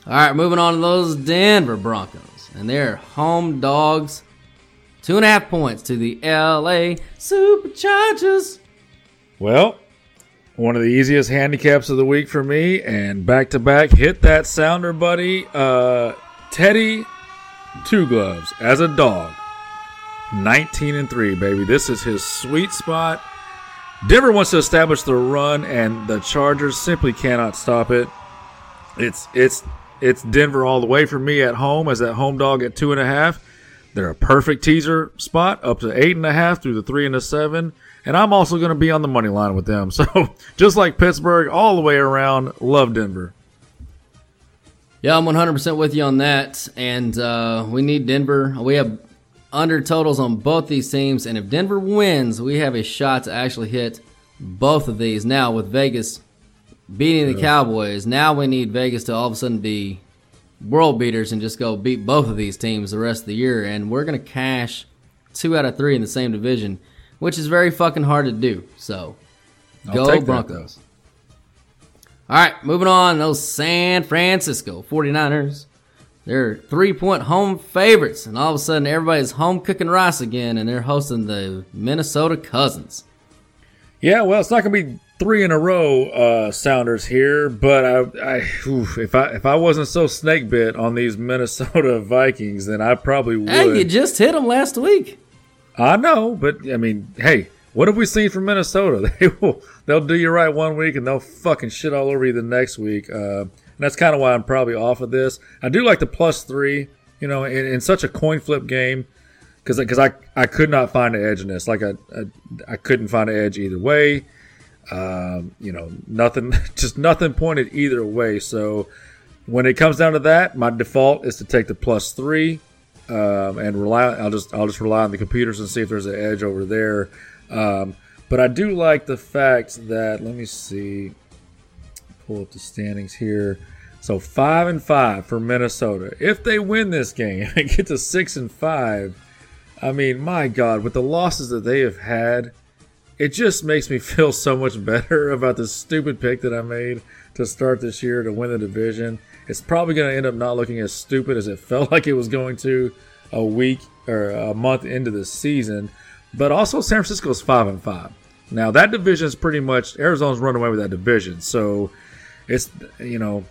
Speaker 2: All right, moving on to those Denver Broncos, and they're home dogs, two and a half points to the LA Superchargers.
Speaker 3: Well, one of the easiest handicaps of the week for me, and back to back, hit that sounder, buddy. Uh, Teddy, two gloves as a dog, nineteen and three, baby. This is his sweet spot. Denver wants to establish the run, and the Chargers simply cannot stop it. It's it's it's Denver all the way for me at home as that home dog at two and a half. They're a perfect teaser spot up to eight and a half through the three and the seven. and I'm also going to be on the money line with them. So just like Pittsburgh, all the way around, love Denver.
Speaker 2: Yeah, I'm 100% with you on that. And uh, we need Denver. We have under totals on both these teams. And if Denver wins, we have a shot to actually hit both of these. Now, with Vegas beating the Cowboys, now we need Vegas to all of a sudden be world beaters and just go beat both of these teams the rest of the year. And we're going to cash two out of three in the same division, which is very fucking hard to do. So
Speaker 3: I'll
Speaker 2: go
Speaker 3: take that,
Speaker 2: Broncos. All right, moving on. Those San Francisco 49ers. They're three point home favorites, and all of a sudden everybody's home cooking rice again, and they're hosting the Minnesota Cousins.
Speaker 3: Yeah, well, it's not going to be three in a row uh, Sounders here, but I, I oof, if I if I wasn't so snake bit on these Minnesota Vikings, then I probably would.
Speaker 2: Hey, you just hit them last week.
Speaker 3: I know, but I mean, hey, what have we seen from Minnesota? They will they'll do you right one week and they'll fucking shit all over you the next week. Uh, and that's kind of why I'm probably off of this. I do like the plus three, you know, in, in such a coin flip game because because I I could not find an edge in this. Like I I, I couldn't find an edge either way. Um, you know, nothing, just nothing pointed either way. So when it comes down to that, my default is to take the plus three um, and rely. I'll just I'll just rely on the computers and see if there's an edge over there. Um, but I do like the fact that let me see, pull up the standings here. So five and five for Minnesota. If they win this game and get to six and five, I mean, my God, with the losses that they have had, it just makes me feel so much better about the stupid pick that I made to start this year to win the division. It's probably going to end up not looking as stupid as it felt like it was going to a week or a month into the season. But also, San Francisco's five and five. Now that division is pretty much Arizona's run away with that division, so it's you know,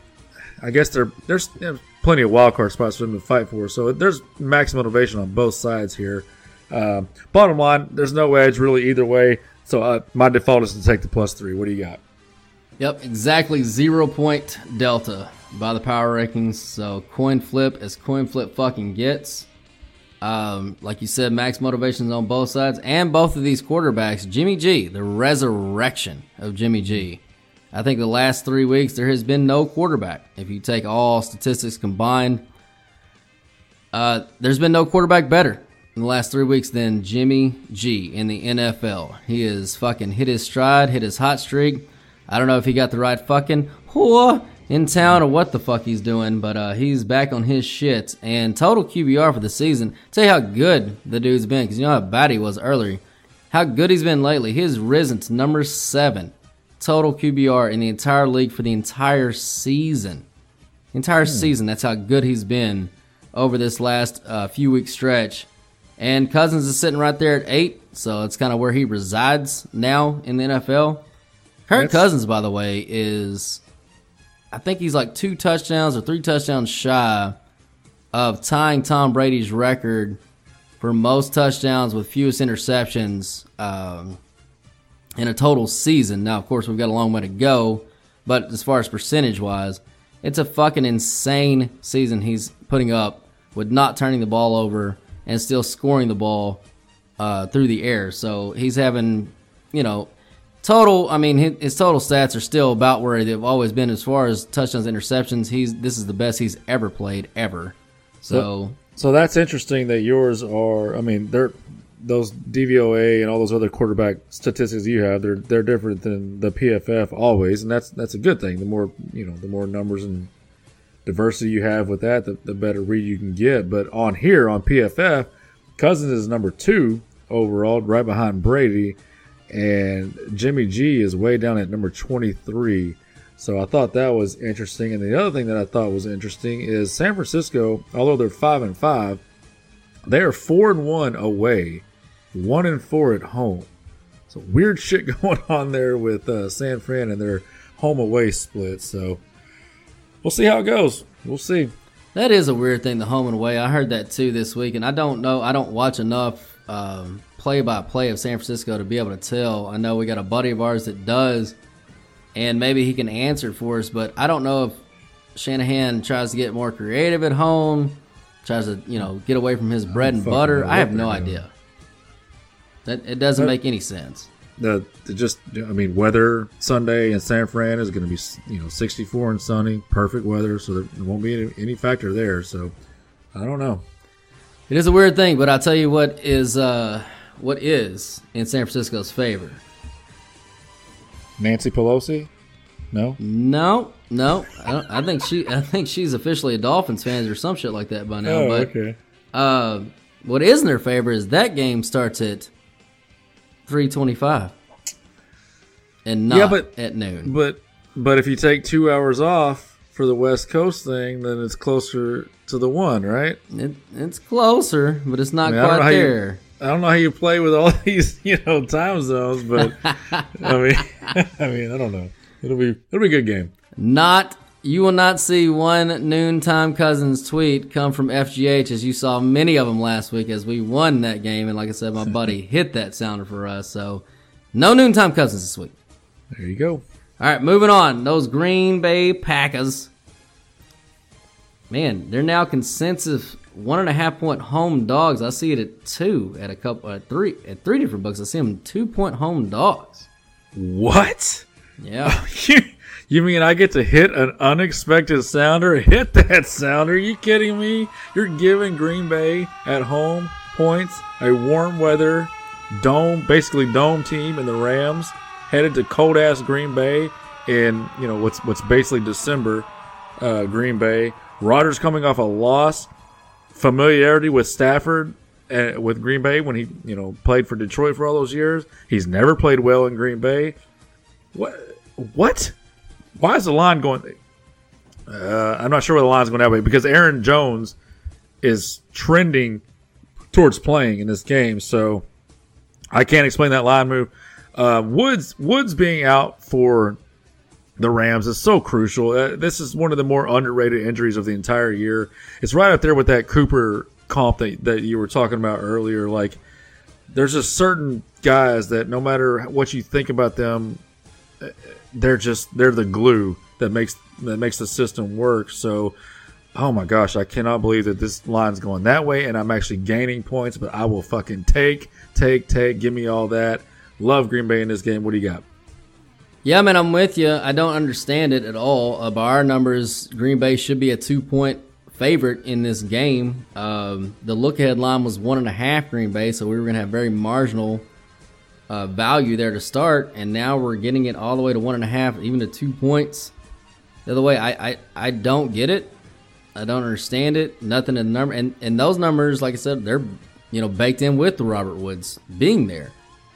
Speaker 3: I guess there there's, there's plenty of wild card spots for them to fight for. So there's max motivation on both sides here. Uh, bottom line, there's no edge really either way. So uh, my default is to take the plus three. What do you got?
Speaker 2: Yep, exactly zero point delta by the power rankings. So coin flip as coin flip fucking gets. Um, like you said, max motivations on both sides and both of these quarterbacks. Jimmy G, the resurrection of Jimmy G. I think the last three weeks there has been no quarterback. If you take all statistics combined, uh, there's been no quarterback better in the last three weeks than Jimmy G in the NFL. He is fucking hit his stride, hit his hot streak. I don't know if he got the right fucking whore in town or what the fuck he's doing, but uh, he's back on his shit. And total QBR for the season. Tell you how good the dude's been, because you know how bad he was earlier. How good he's been lately. He has risen to number seven total QBR in the entire league for the entire season. Entire season. That's how good he's been over this last uh, few week stretch. And Cousins is sitting right there at eight, so it's kind of where he resides now in the NFL. Kirk Cousins, by the way, is I think he's like two touchdowns or three touchdowns shy of tying Tom Brady's record for most touchdowns with fewest interceptions um, in a total season. Now, of course, we've got a long way to go, but as far as percentage wise, it's a fucking insane season he's putting up with not turning the ball over and still scoring the ball uh, through the air. So he's having, you know, total. I mean, his, his total stats are still about where they've always been as far as touchdowns, interceptions. He's this is the best he's ever played ever. So
Speaker 3: So that's interesting that yours are. I mean, they're those DVOA and all those other quarterback statistics you have. They're they're different than the PFF always, and that's that's a good thing. The more you know, the more numbers and diversity you have with that, the, the better read you can get. But on here on PFF, Cousins is number two overall, right behind Brady, and Jimmy G is way down at number twenty three. So I thought that was interesting. And the other thing that I thought was interesting is San Francisco, although they're five and five, they are four and one away, one and four at home. So weird shit going on there with uh, San Fran and their home away split. So we'll see how it goes. We'll see.
Speaker 2: That is a weird thing, the home and away. I heard that too this week, and I don't know. I don't watch enough play by play of San Francisco to be able to tell. I know we got a buddy of ours that does, and maybe he can answer for us, but I don't know if Shanahan tries to get more creative at home, tries to, you know, get away from his bread and butter. I have no idea. That It doesn't
Speaker 3: That-
Speaker 2: make any sense.
Speaker 3: The, the just I mean weather Sunday in San Fran is going to be you know 64 and sunny, perfect weather, so there won't be any, any factor there. So I don't know.
Speaker 2: It is a weird thing, but I'll tell you what is uh, what is in San Francisco's favor.
Speaker 3: Nancy Pelosi? No,
Speaker 2: no, no. I, I, think she. I think she's officially a Dolphins fan or some shit like that by now.
Speaker 3: Oh,
Speaker 2: but
Speaker 3: okay.
Speaker 2: uh, what is in their favor is that game starts at three twenty-five, and not
Speaker 3: yeah, but,
Speaker 2: at noon.
Speaker 3: But but if you take two hours off for the West Coast thing, then it's closer to the one, right?
Speaker 2: It, it's closer, but it's not
Speaker 3: I mean,
Speaker 2: quite there.
Speaker 3: You, I don't know how you play with all these, you know, time zones, but I mean, I mean, I don't know. It'll be it'll be a good game.
Speaker 2: Not you will not see one noontime cousins tweet come from FGH as you saw many of them last week as we won that game. And like I said, my buddy hit that sounder for us. So no noontime cousins this week.
Speaker 3: There you go.
Speaker 2: All right, moving on. Those Green Bay Packers. Man, they're now consensus one and a half point home dogs. I see it at two at a couple at three at three different books. I see them two point home dogs.
Speaker 3: What?
Speaker 2: Yeah.
Speaker 3: you, mean I get to hit an unexpected sounder? Hit that sounder. Are you kidding me? You're giving Green Bay at home points, a warm weather dome, basically dome team and the Rams headed to cold ass Green Bay in, you know, what's what's basically December uh, Green Bay. Rodgers coming off a loss, familiarity with Stafford uh, with Green Bay when he, you know, played for Detroit for all those years. He's never played well in Green Bay. What? What? Why is the line going? Uh, I'm not sure where the line's going that way because Aaron Jones is trending towards playing in this game, so I can't explain that line move. Uh, Woods Woods being out for the Rams is so crucial. Uh, this is one of the more underrated injuries of the entire year. It's right up there with that Cooper comp that, that you were talking about earlier. Like, there's just certain guys that no matter what you think about them, they're just they're the glue that makes that makes the system work. So, oh my gosh, I cannot believe that this line's going that way, and I'm actually gaining points. But I will fucking take, take, take. Give me all that. Love Green Bay in this game. What do you got?
Speaker 2: Yeah, man, I'm with you. I don't understand it at all. Uh, by our numbers, Green Bay should be a two point favorite in this game. Um, the look ahead line was one and a half Green Bay, so we were going to have very marginal uh, value there to start, and now we're getting it all the way to one and a half, even to two points. The other way, I, I, I don't get it. I don't understand it. Nothing in the number, and and those numbers, like I said, they're you know baked in with the Robert Woods being there.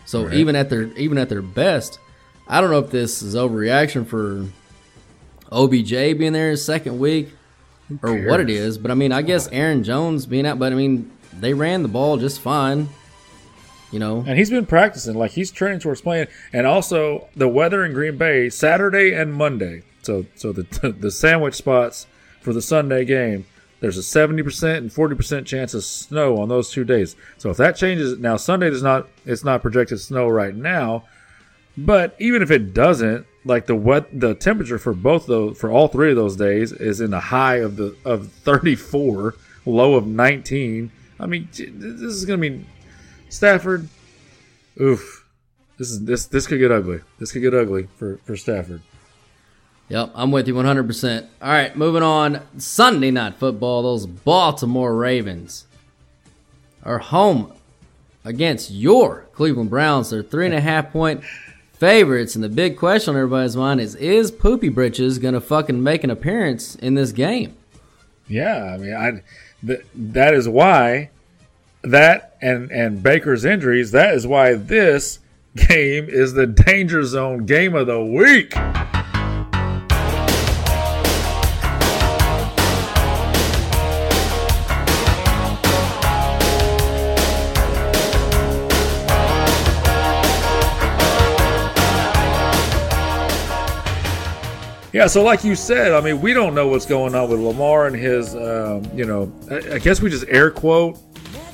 Speaker 2: So right. even at their even at their best, I don't know if this is overreaction for OBJ being there his second week or what it is, but I mean, I guess Aaron Jones being out, but I mean, they ran the ball just fine. You know,
Speaker 3: and he's been practicing like he's training towards playing, and also the weather in Green Bay Saturday and Monday. So, so the the sandwich spots for the Sunday game. There's a seventy percent and forty percent chance of snow on those two days. So if that changes now, Sunday is not it's not projected snow right now, but even if it doesn't, like the wet the temperature for both those for all three of those days is in the high of the of 34, low of 19. I mean, this is gonna be Stafford, oof. This is this this could get ugly. This could get ugly for for Stafford.
Speaker 2: Yep, I'm with you 100%. All right, moving on. Sunday night football. Those Baltimore Ravens are home against your Cleveland Browns. They're three and a half point favorites, and the big question on everybody's mind is: Is Poopy Britches gonna fucking make an appearance in this game?
Speaker 3: Yeah, I mean, I th- that is why that and and Baker's injuries, that is why this game is the danger zone game of the week. Yeah, so like you said, I mean, we don't know what's going on with Lamar and his, um, you know, I, guess we just air quote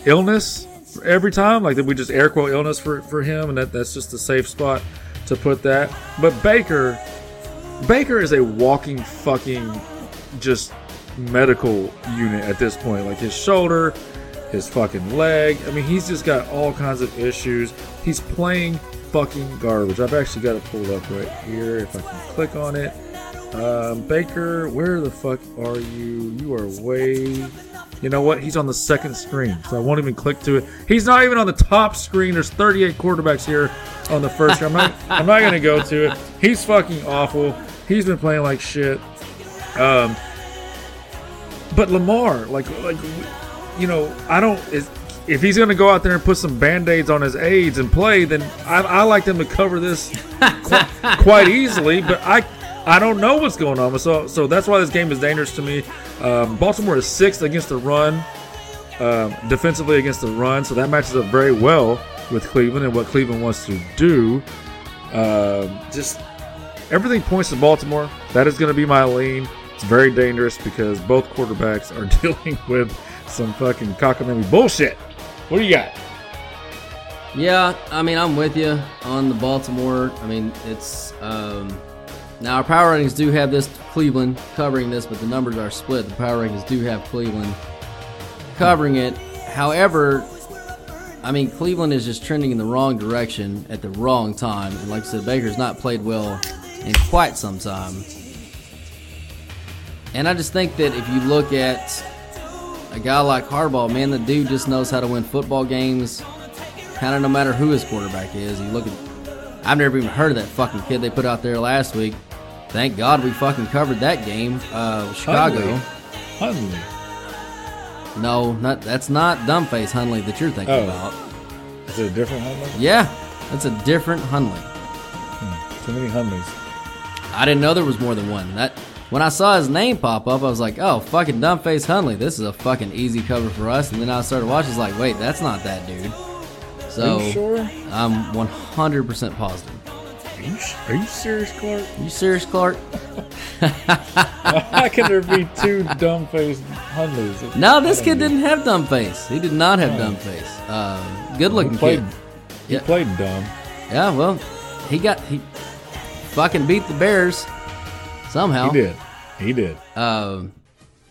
Speaker 3: illness every time. Like we just air quote illness for, for him, and that, that's just a safe spot to put that. But Baker, Baker is a walking fucking just medical unit at this point. Like his shoulder, his fucking leg. I mean, he's just got all kinds of issues. He's playing fucking garbage. I've actually got it pulled up right here. If I can click on it. Um, Baker, where the fuck are you? You are way. You know what? He's on the second screen, so I won't even click to it. He's not even on the top screen. There's 38 quarterbacks here on the first. I'm not. I'm not gonna go to it. He's fucking awful. He's been playing like shit. Um, but Lamar, like, like, you know, I don't. Is, if he's going to go out there and put some band-aids on his aids and play, then I, I like them to cover this quite, quite easily. But I I don't know what's going on. So so that's why this game is dangerous to me. Um, Baltimore is sixth against the run, um, defensively against the run. So that matches up very well with Cleveland and what Cleveland wants to do. Um, just everything points to Baltimore. That is going to be my lean. It's very dangerous because both quarterbacks are dealing with some fucking cockamamie bullshit. What do you got?
Speaker 2: Yeah, I mean, I'm with you on the Baltimore. I mean, it's um, now our power ratings do have this Cleveland covering this, but the numbers are split. The power ratings do have Cleveland covering it. However, I mean, Cleveland is just trending in the wrong direction at the wrong time. And like I said, Baker's not played well in quite some time. And I just think that if you look at a guy like Harbaugh, man, the dude just knows how to win football games. Kind of no matter who his quarterback is. You look at, I've never even heard of that fucking kid they put out there last week. Thank God we fucking covered that game. Uh, Chicago.
Speaker 3: Hundley.
Speaker 2: No, not that's not Dumbface Hunley that you're thinking
Speaker 3: Oh.
Speaker 2: about.
Speaker 3: Is it a different Hunley?
Speaker 2: Yeah, that's a different Hundley.
Speaker 3: Too many Hundleys.
Speaker 2: I didn't know there was more than one. That when I saw his name pop up, I was like, "Oh, fucking dumbface Hunley. This is a fucking easy cover for us." And then I started watching. It's like, wait, that's not that dude. So
Speaker 3: Are you sure?
Speaker 2: I'm 100% positive.
Speaker 3: Are you, are you serious, Clark?
Speaker 2: You serious, Clark?
Speaker 3: How can there be two dumb-faced Hundleys?
Speaker 2: No, this kid didn't have dumb face. He did not have dumb face. Uh, good looking
Speaker 3: He played,
Speaker 2: kid.
Speaker 3: he
Speaker 2: Yeah.
Speaker 3: played dumb.
Speaker 2: Yeah, well, he got he fucking beat the Bears somehow.
Speaker 3: He did. He did.
Speaker 2: Um,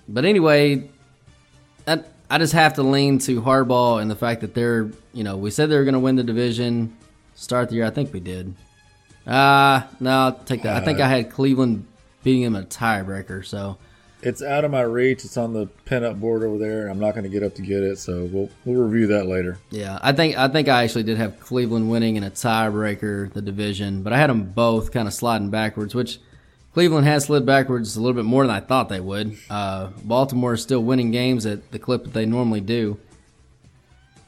Speaker 2: but anyway, I, I just have to lean to Harbaugh and the fact that they're, you know, we said they were going to win the division, start the year. I think we did. Uh, no, I'll take that. I think
Speaker 3: Uh,
Speaker 2: I had Cleveland beating him a tiebreaker. So
Speaker 3: It's out of my reach. It's on the pin-up board over there. and I'm not going to get up to get it, so we'll we'll review that later.
Speaker 2: yeah, I think I think I actually did have Cleveland winning in a tiebreaker the division, but I had them both kind of sliding backwards, which Cleveland has slid backwards a little bit more than I thought they would. Uh, Baltimore is still winning games at the clip that they normally do.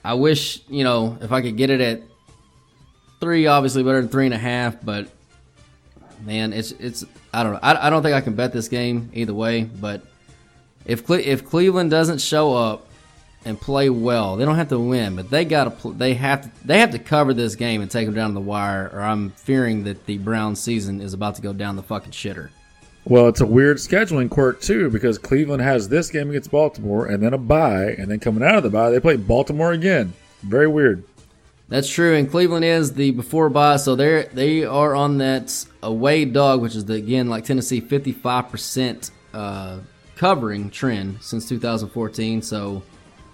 Speaker 2: I wish, you know, if I could get it at three, obviously better than three and a half, but man, it's it's I don't know. I, I don't think I can bet this game either way, but if Cle- if Cleveland doesn't show up and play well, they don't have to win, but they got to pl- they have to they have to cover this game and take them down to the wire, or I'm fearing that the Brown season is about to go down the fucking shitter.
Speaker 3: Well, it's a weird scheduling quirk too because Cleveland has this game against Baltimore and then a bye, and then coming out of the bye they play Baltimore again. Very weird.
Speaker 2: That's true, and Cleveland is the before bye, so they they are on that away dog, which is the again like Tennessee, fifty five percent uh, covering trend since 2014. So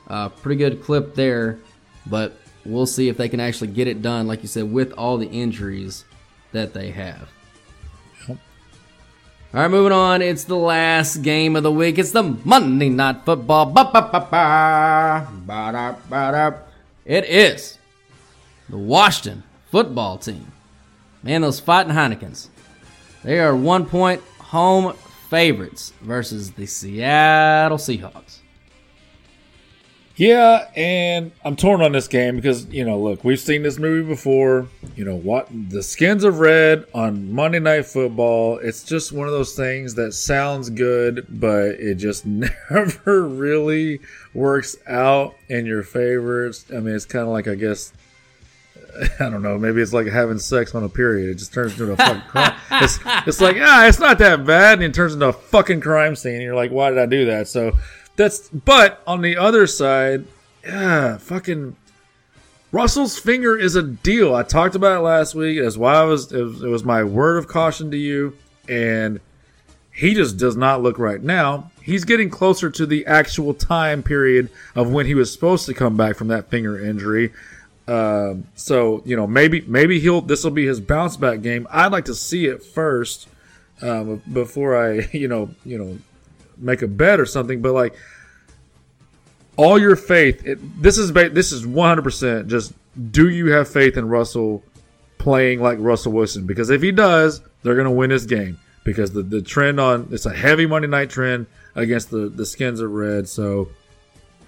Speaker 2: uh, pretty good clip there, but we'll see if they can actually get it done, like you said, with all the injuries that they have. All right, moving on. It's the last game of the week. It's the Monday Night Football. It is the Washington football team. Man, those fighting Heinekens. They are one point home favorites versus the Seattle Seahawks.
Speaker 3: Yeah, and I'm torn on this game because you know, look, we've seen this movie before. You know what? The Skins of Red on Monday Night Football. It's just one of those things that sounds good, but it just never really works out in your favor. I mean, it's kind of like I guess I don't know. Maybe it's like having sex on a period. It just turns into a fucking crime. It's, it's like, ah, it's not that bad. And it turns into a fucking crime scene. And you're like, why did I do that? So that's, but on the other side, yeah, fucking Russell's finger is a deal. I talked about it last week. That's why I was, it was, it was my word of caution to you. And he just does not look right now. He's getting closer to the actual time period of when he was supposed to come back from that finger injury. Um, so you know maybe maybe he'll this will be his bounce back game. I'd like to see it first um, before I you know you know make a bet or something. But like all your faith, it, this is this is one hundred percent. Just do you have faith in Russell playing like Russell Wilson? Because if he does, they're gonna win this game. Because the, the trend on it's a heavy Monday night trend against the the skins of red. So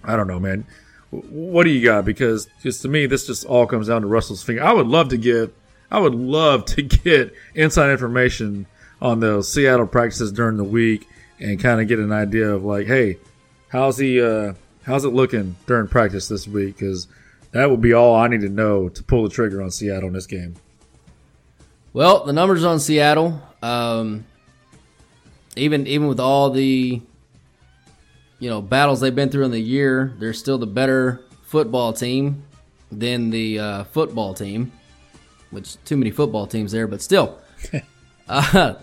Speaker 3: I don't know, man. What do you got? Because just to me, this just all comes down to Russell's finger. I would love to get, I would love to get inside information on those Seattle practices during the week and kind of get an idea of like, hey, how's he, uh, how's it looking during practice this week? Because that would be all I need to know to pull the trigger on Seattle in this game.
Speaker 2: Well, the numbers on Seattle, um, even even with all the you know battles they've been through in the year, they're still the better football team than the uh, football team. Which too many football teams there, but still. uh,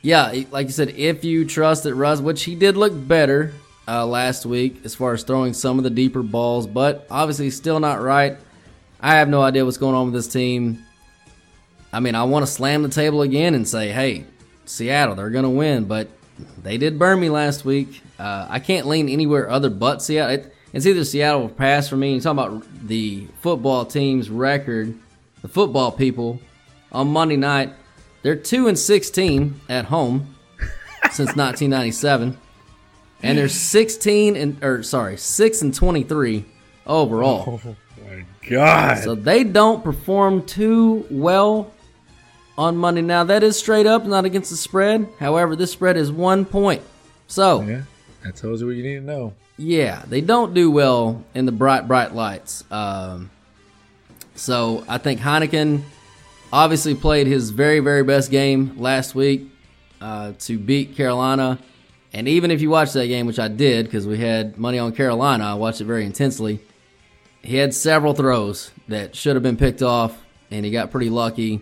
Speaker 2: yeah, like you said, if you trust that Russ, which he did look better uh, last week as far as throwing some of the deeper balls, but obviously still not right. I have no idea what's going on with this team. I mean, I want to slam the table again and say, hey, Seattle, they're going to win, but they did burn me last week. Uh, I can't lean anywhere other but Seattle. It, it's either Seattle or pass for me. You're talking about the football team's record, the football people on Monday night. They're two and sixteen at home since 1997, and they're 16 and or sorry six and 23 overall.
Speaker 3: Oh my god!
Speaker 2: So they don't perform too well on Monday. Now that is straight up, not against the spread. However, this spread is one point. So
Speaker 3: yeah, that tells you what you need to know.
Speaker 2: Yeah, they don't do well in the bright, bright lights. Um, so I think Heinicke obviously played his very, very best game last week uh, to beat Carolina. And even if you watch that game, which I did because we had money on Carolina, I watched it very intensely. He had several throws that should have been picked off, and he got pretty lucky.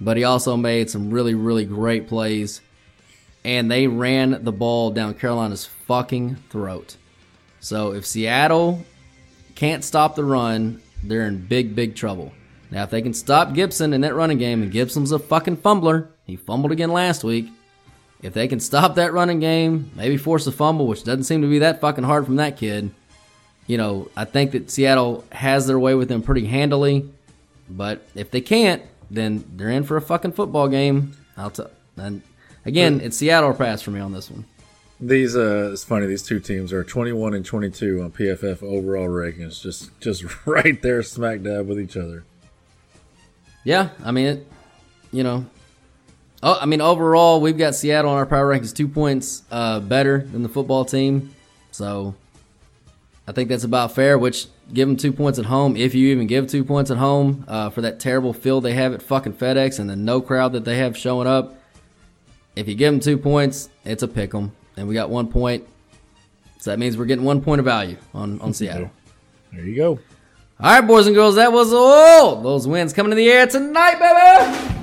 Speaker 2: But he also made some really, really great plays. And they ran the ball down Carolina's fucking throat. So if Seattle can't stop the run, they're in big, big trouble. Now, if they can stop Gibson in that running game, and Gibson's a fucking fumbler, he fumbled again last week. If they can stop that running game, maybe force a fumble, which doesn't seem to be that fucking hard from that kid, you know, I think that Seattle has their way with them pretty handily. But if they can't, then they're in for a fucking football game. I'll tell. And again, it's Seattle or pass for me on this one.
Speaker 3: These uh, it's funny. These two teams are 21 and 22 on PFF overall rankings, just just right there, smack dab with each other.
Speaker 2: Yeah, I mean, it, you know, oh, I mean, overall, we've got Seattle on our power rankings two points uh, better than the football team, so I think that's about fair. Which give them two points at home, if you even give two points at home uh, for that terrible field they have at fucking FedEx and the no crowd that they have showing up. If you give them two points, it's a pick 'em, and we got one point, so that means we're getting one point of value on on Seattle.
Speaker 3: There you go.
Speaker 2: All right, boys and girls, that was all those wins coming in the air tonight, baby.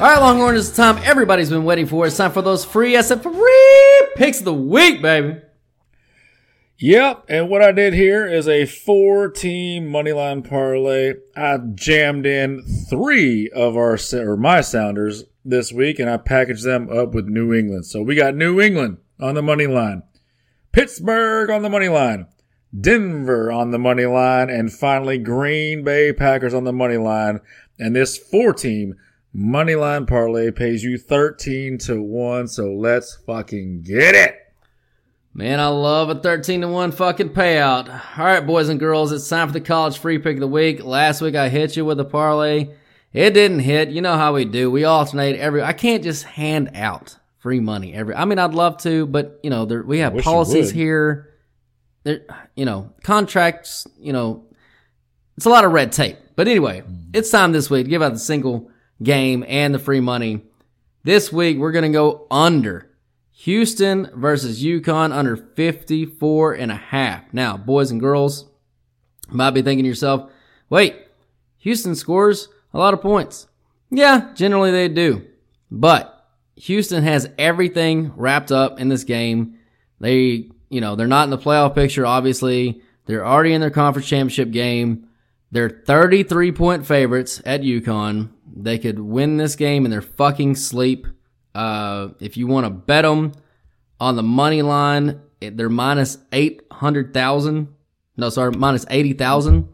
Speaker 2: All right, Longhorn, it's time everybody's been waiting for. It's time for those free, said free picks of the week, baby.
Speaker 3: Yep, and what I did here is a four team moneyline parlay. I jammed in three of our or my sounders this week and I packaged them up with New England. So we got New England on the money line, Pittsburgh on the money line, Denver on the money line, and finally Green Bay Packers on the money line. And this four team moneyline parlay pays you 13 to 1. So let's fucking get it.
Speaker 2: Man, I love a 13 to 1 fucking payout. All right, boys and girls, it's time for the college free pick of the week. Last week I hit you with a parlay. It didn't hit. You know how we do. We alternate every I can't just hand out free money every I mean I'd love to, but you know, there we have policies here. There you know, contracts, you know, it's a lot of red tape. But anyway, it's time this week to give out the single game and the free money. This week we're going to go under Houston versus UConn under 54 and a half. Now, boys and girls, Might be thinking to yourself, wait, Houston scores a lot of points. Yeah, generally they do. But Houston has everything wrapped up in this game. They, you know, they're not in the playoff picture, obviously. They're already in their conference championship game. They're 33 point favorites at UConn. They could win this game in their fucking sleep. Uh, if you want to bet them on the money line, they're minus 800,000. No, sorry, minus 80,000.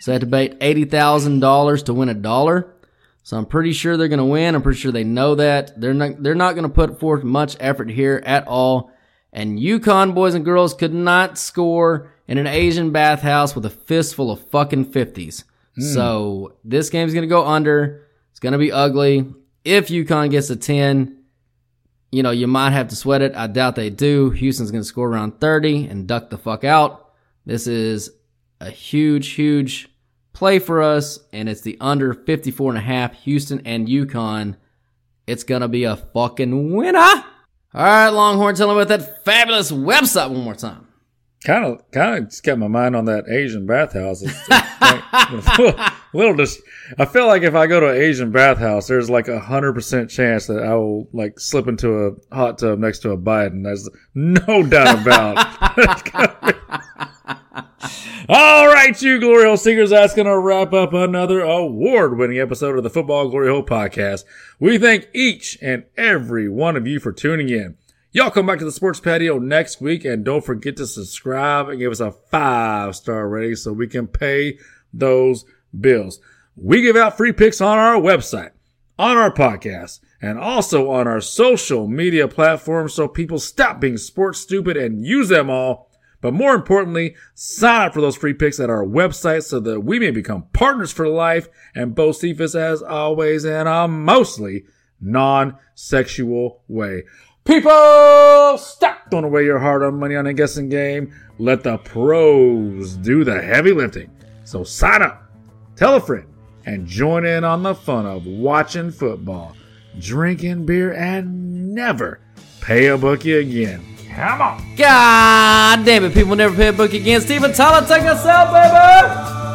Speaker 2: so I had to bet $80,000 to win a dollar. So I'm pretty sure they're going to win. I'm pretty sure they know that. They're not, they're not going to put forth much effort here at all. And UConn boys and girls could not score in an Asian bathhouse with a fistful of fucking 50s. Mm. So this game's going to go under. It's going to be ugly. If UConn gets a 10, you know, you might have to sweat it. I doubt they do. Houston's going to score around 30 and duck the fuck out. This is a huge, huge play for us, and it's the under 54 and a half Houston and UConn. It's going to be a fucking winner. All right, Longhorn, tell them about that fabulous website one more time.
Speaker 3: Kind of, kind of just got my mind on that Asian bathhouse. It's, little just, I feel like if I go to an Asian bathhouse, there's like a hundred percent chance that I will like slip into a hot tub next to a Biden. There's no doubt about. All right, you Glory Hole Seekers, that's going to wrap up another award winning episode of the Football Glory Hole podcast. We thank each and every one of you for tuning in. Y'all come back to the sports patio next week and don't forget to subscribe and give us a five star rating so we can pay those bills. We give out free picks on our website, on our podcast, and also on our social media platforms so people stop being sports stupid and use them all but more importantly, sign up for those free picks at our website so that we may become partners for life and both Cephas as always in a mostly non-sexual way. People, stop throwing away your hard-earned money on a guessing game. Let the pros do the heavy lifting. So sign up, tell a friend, and join in on the fun of watching football, drinking beer, and never pay a bookie again. Come on.
Speaker 2: God damn it, people never pay a book again. Steven Tyler, take us out, baby.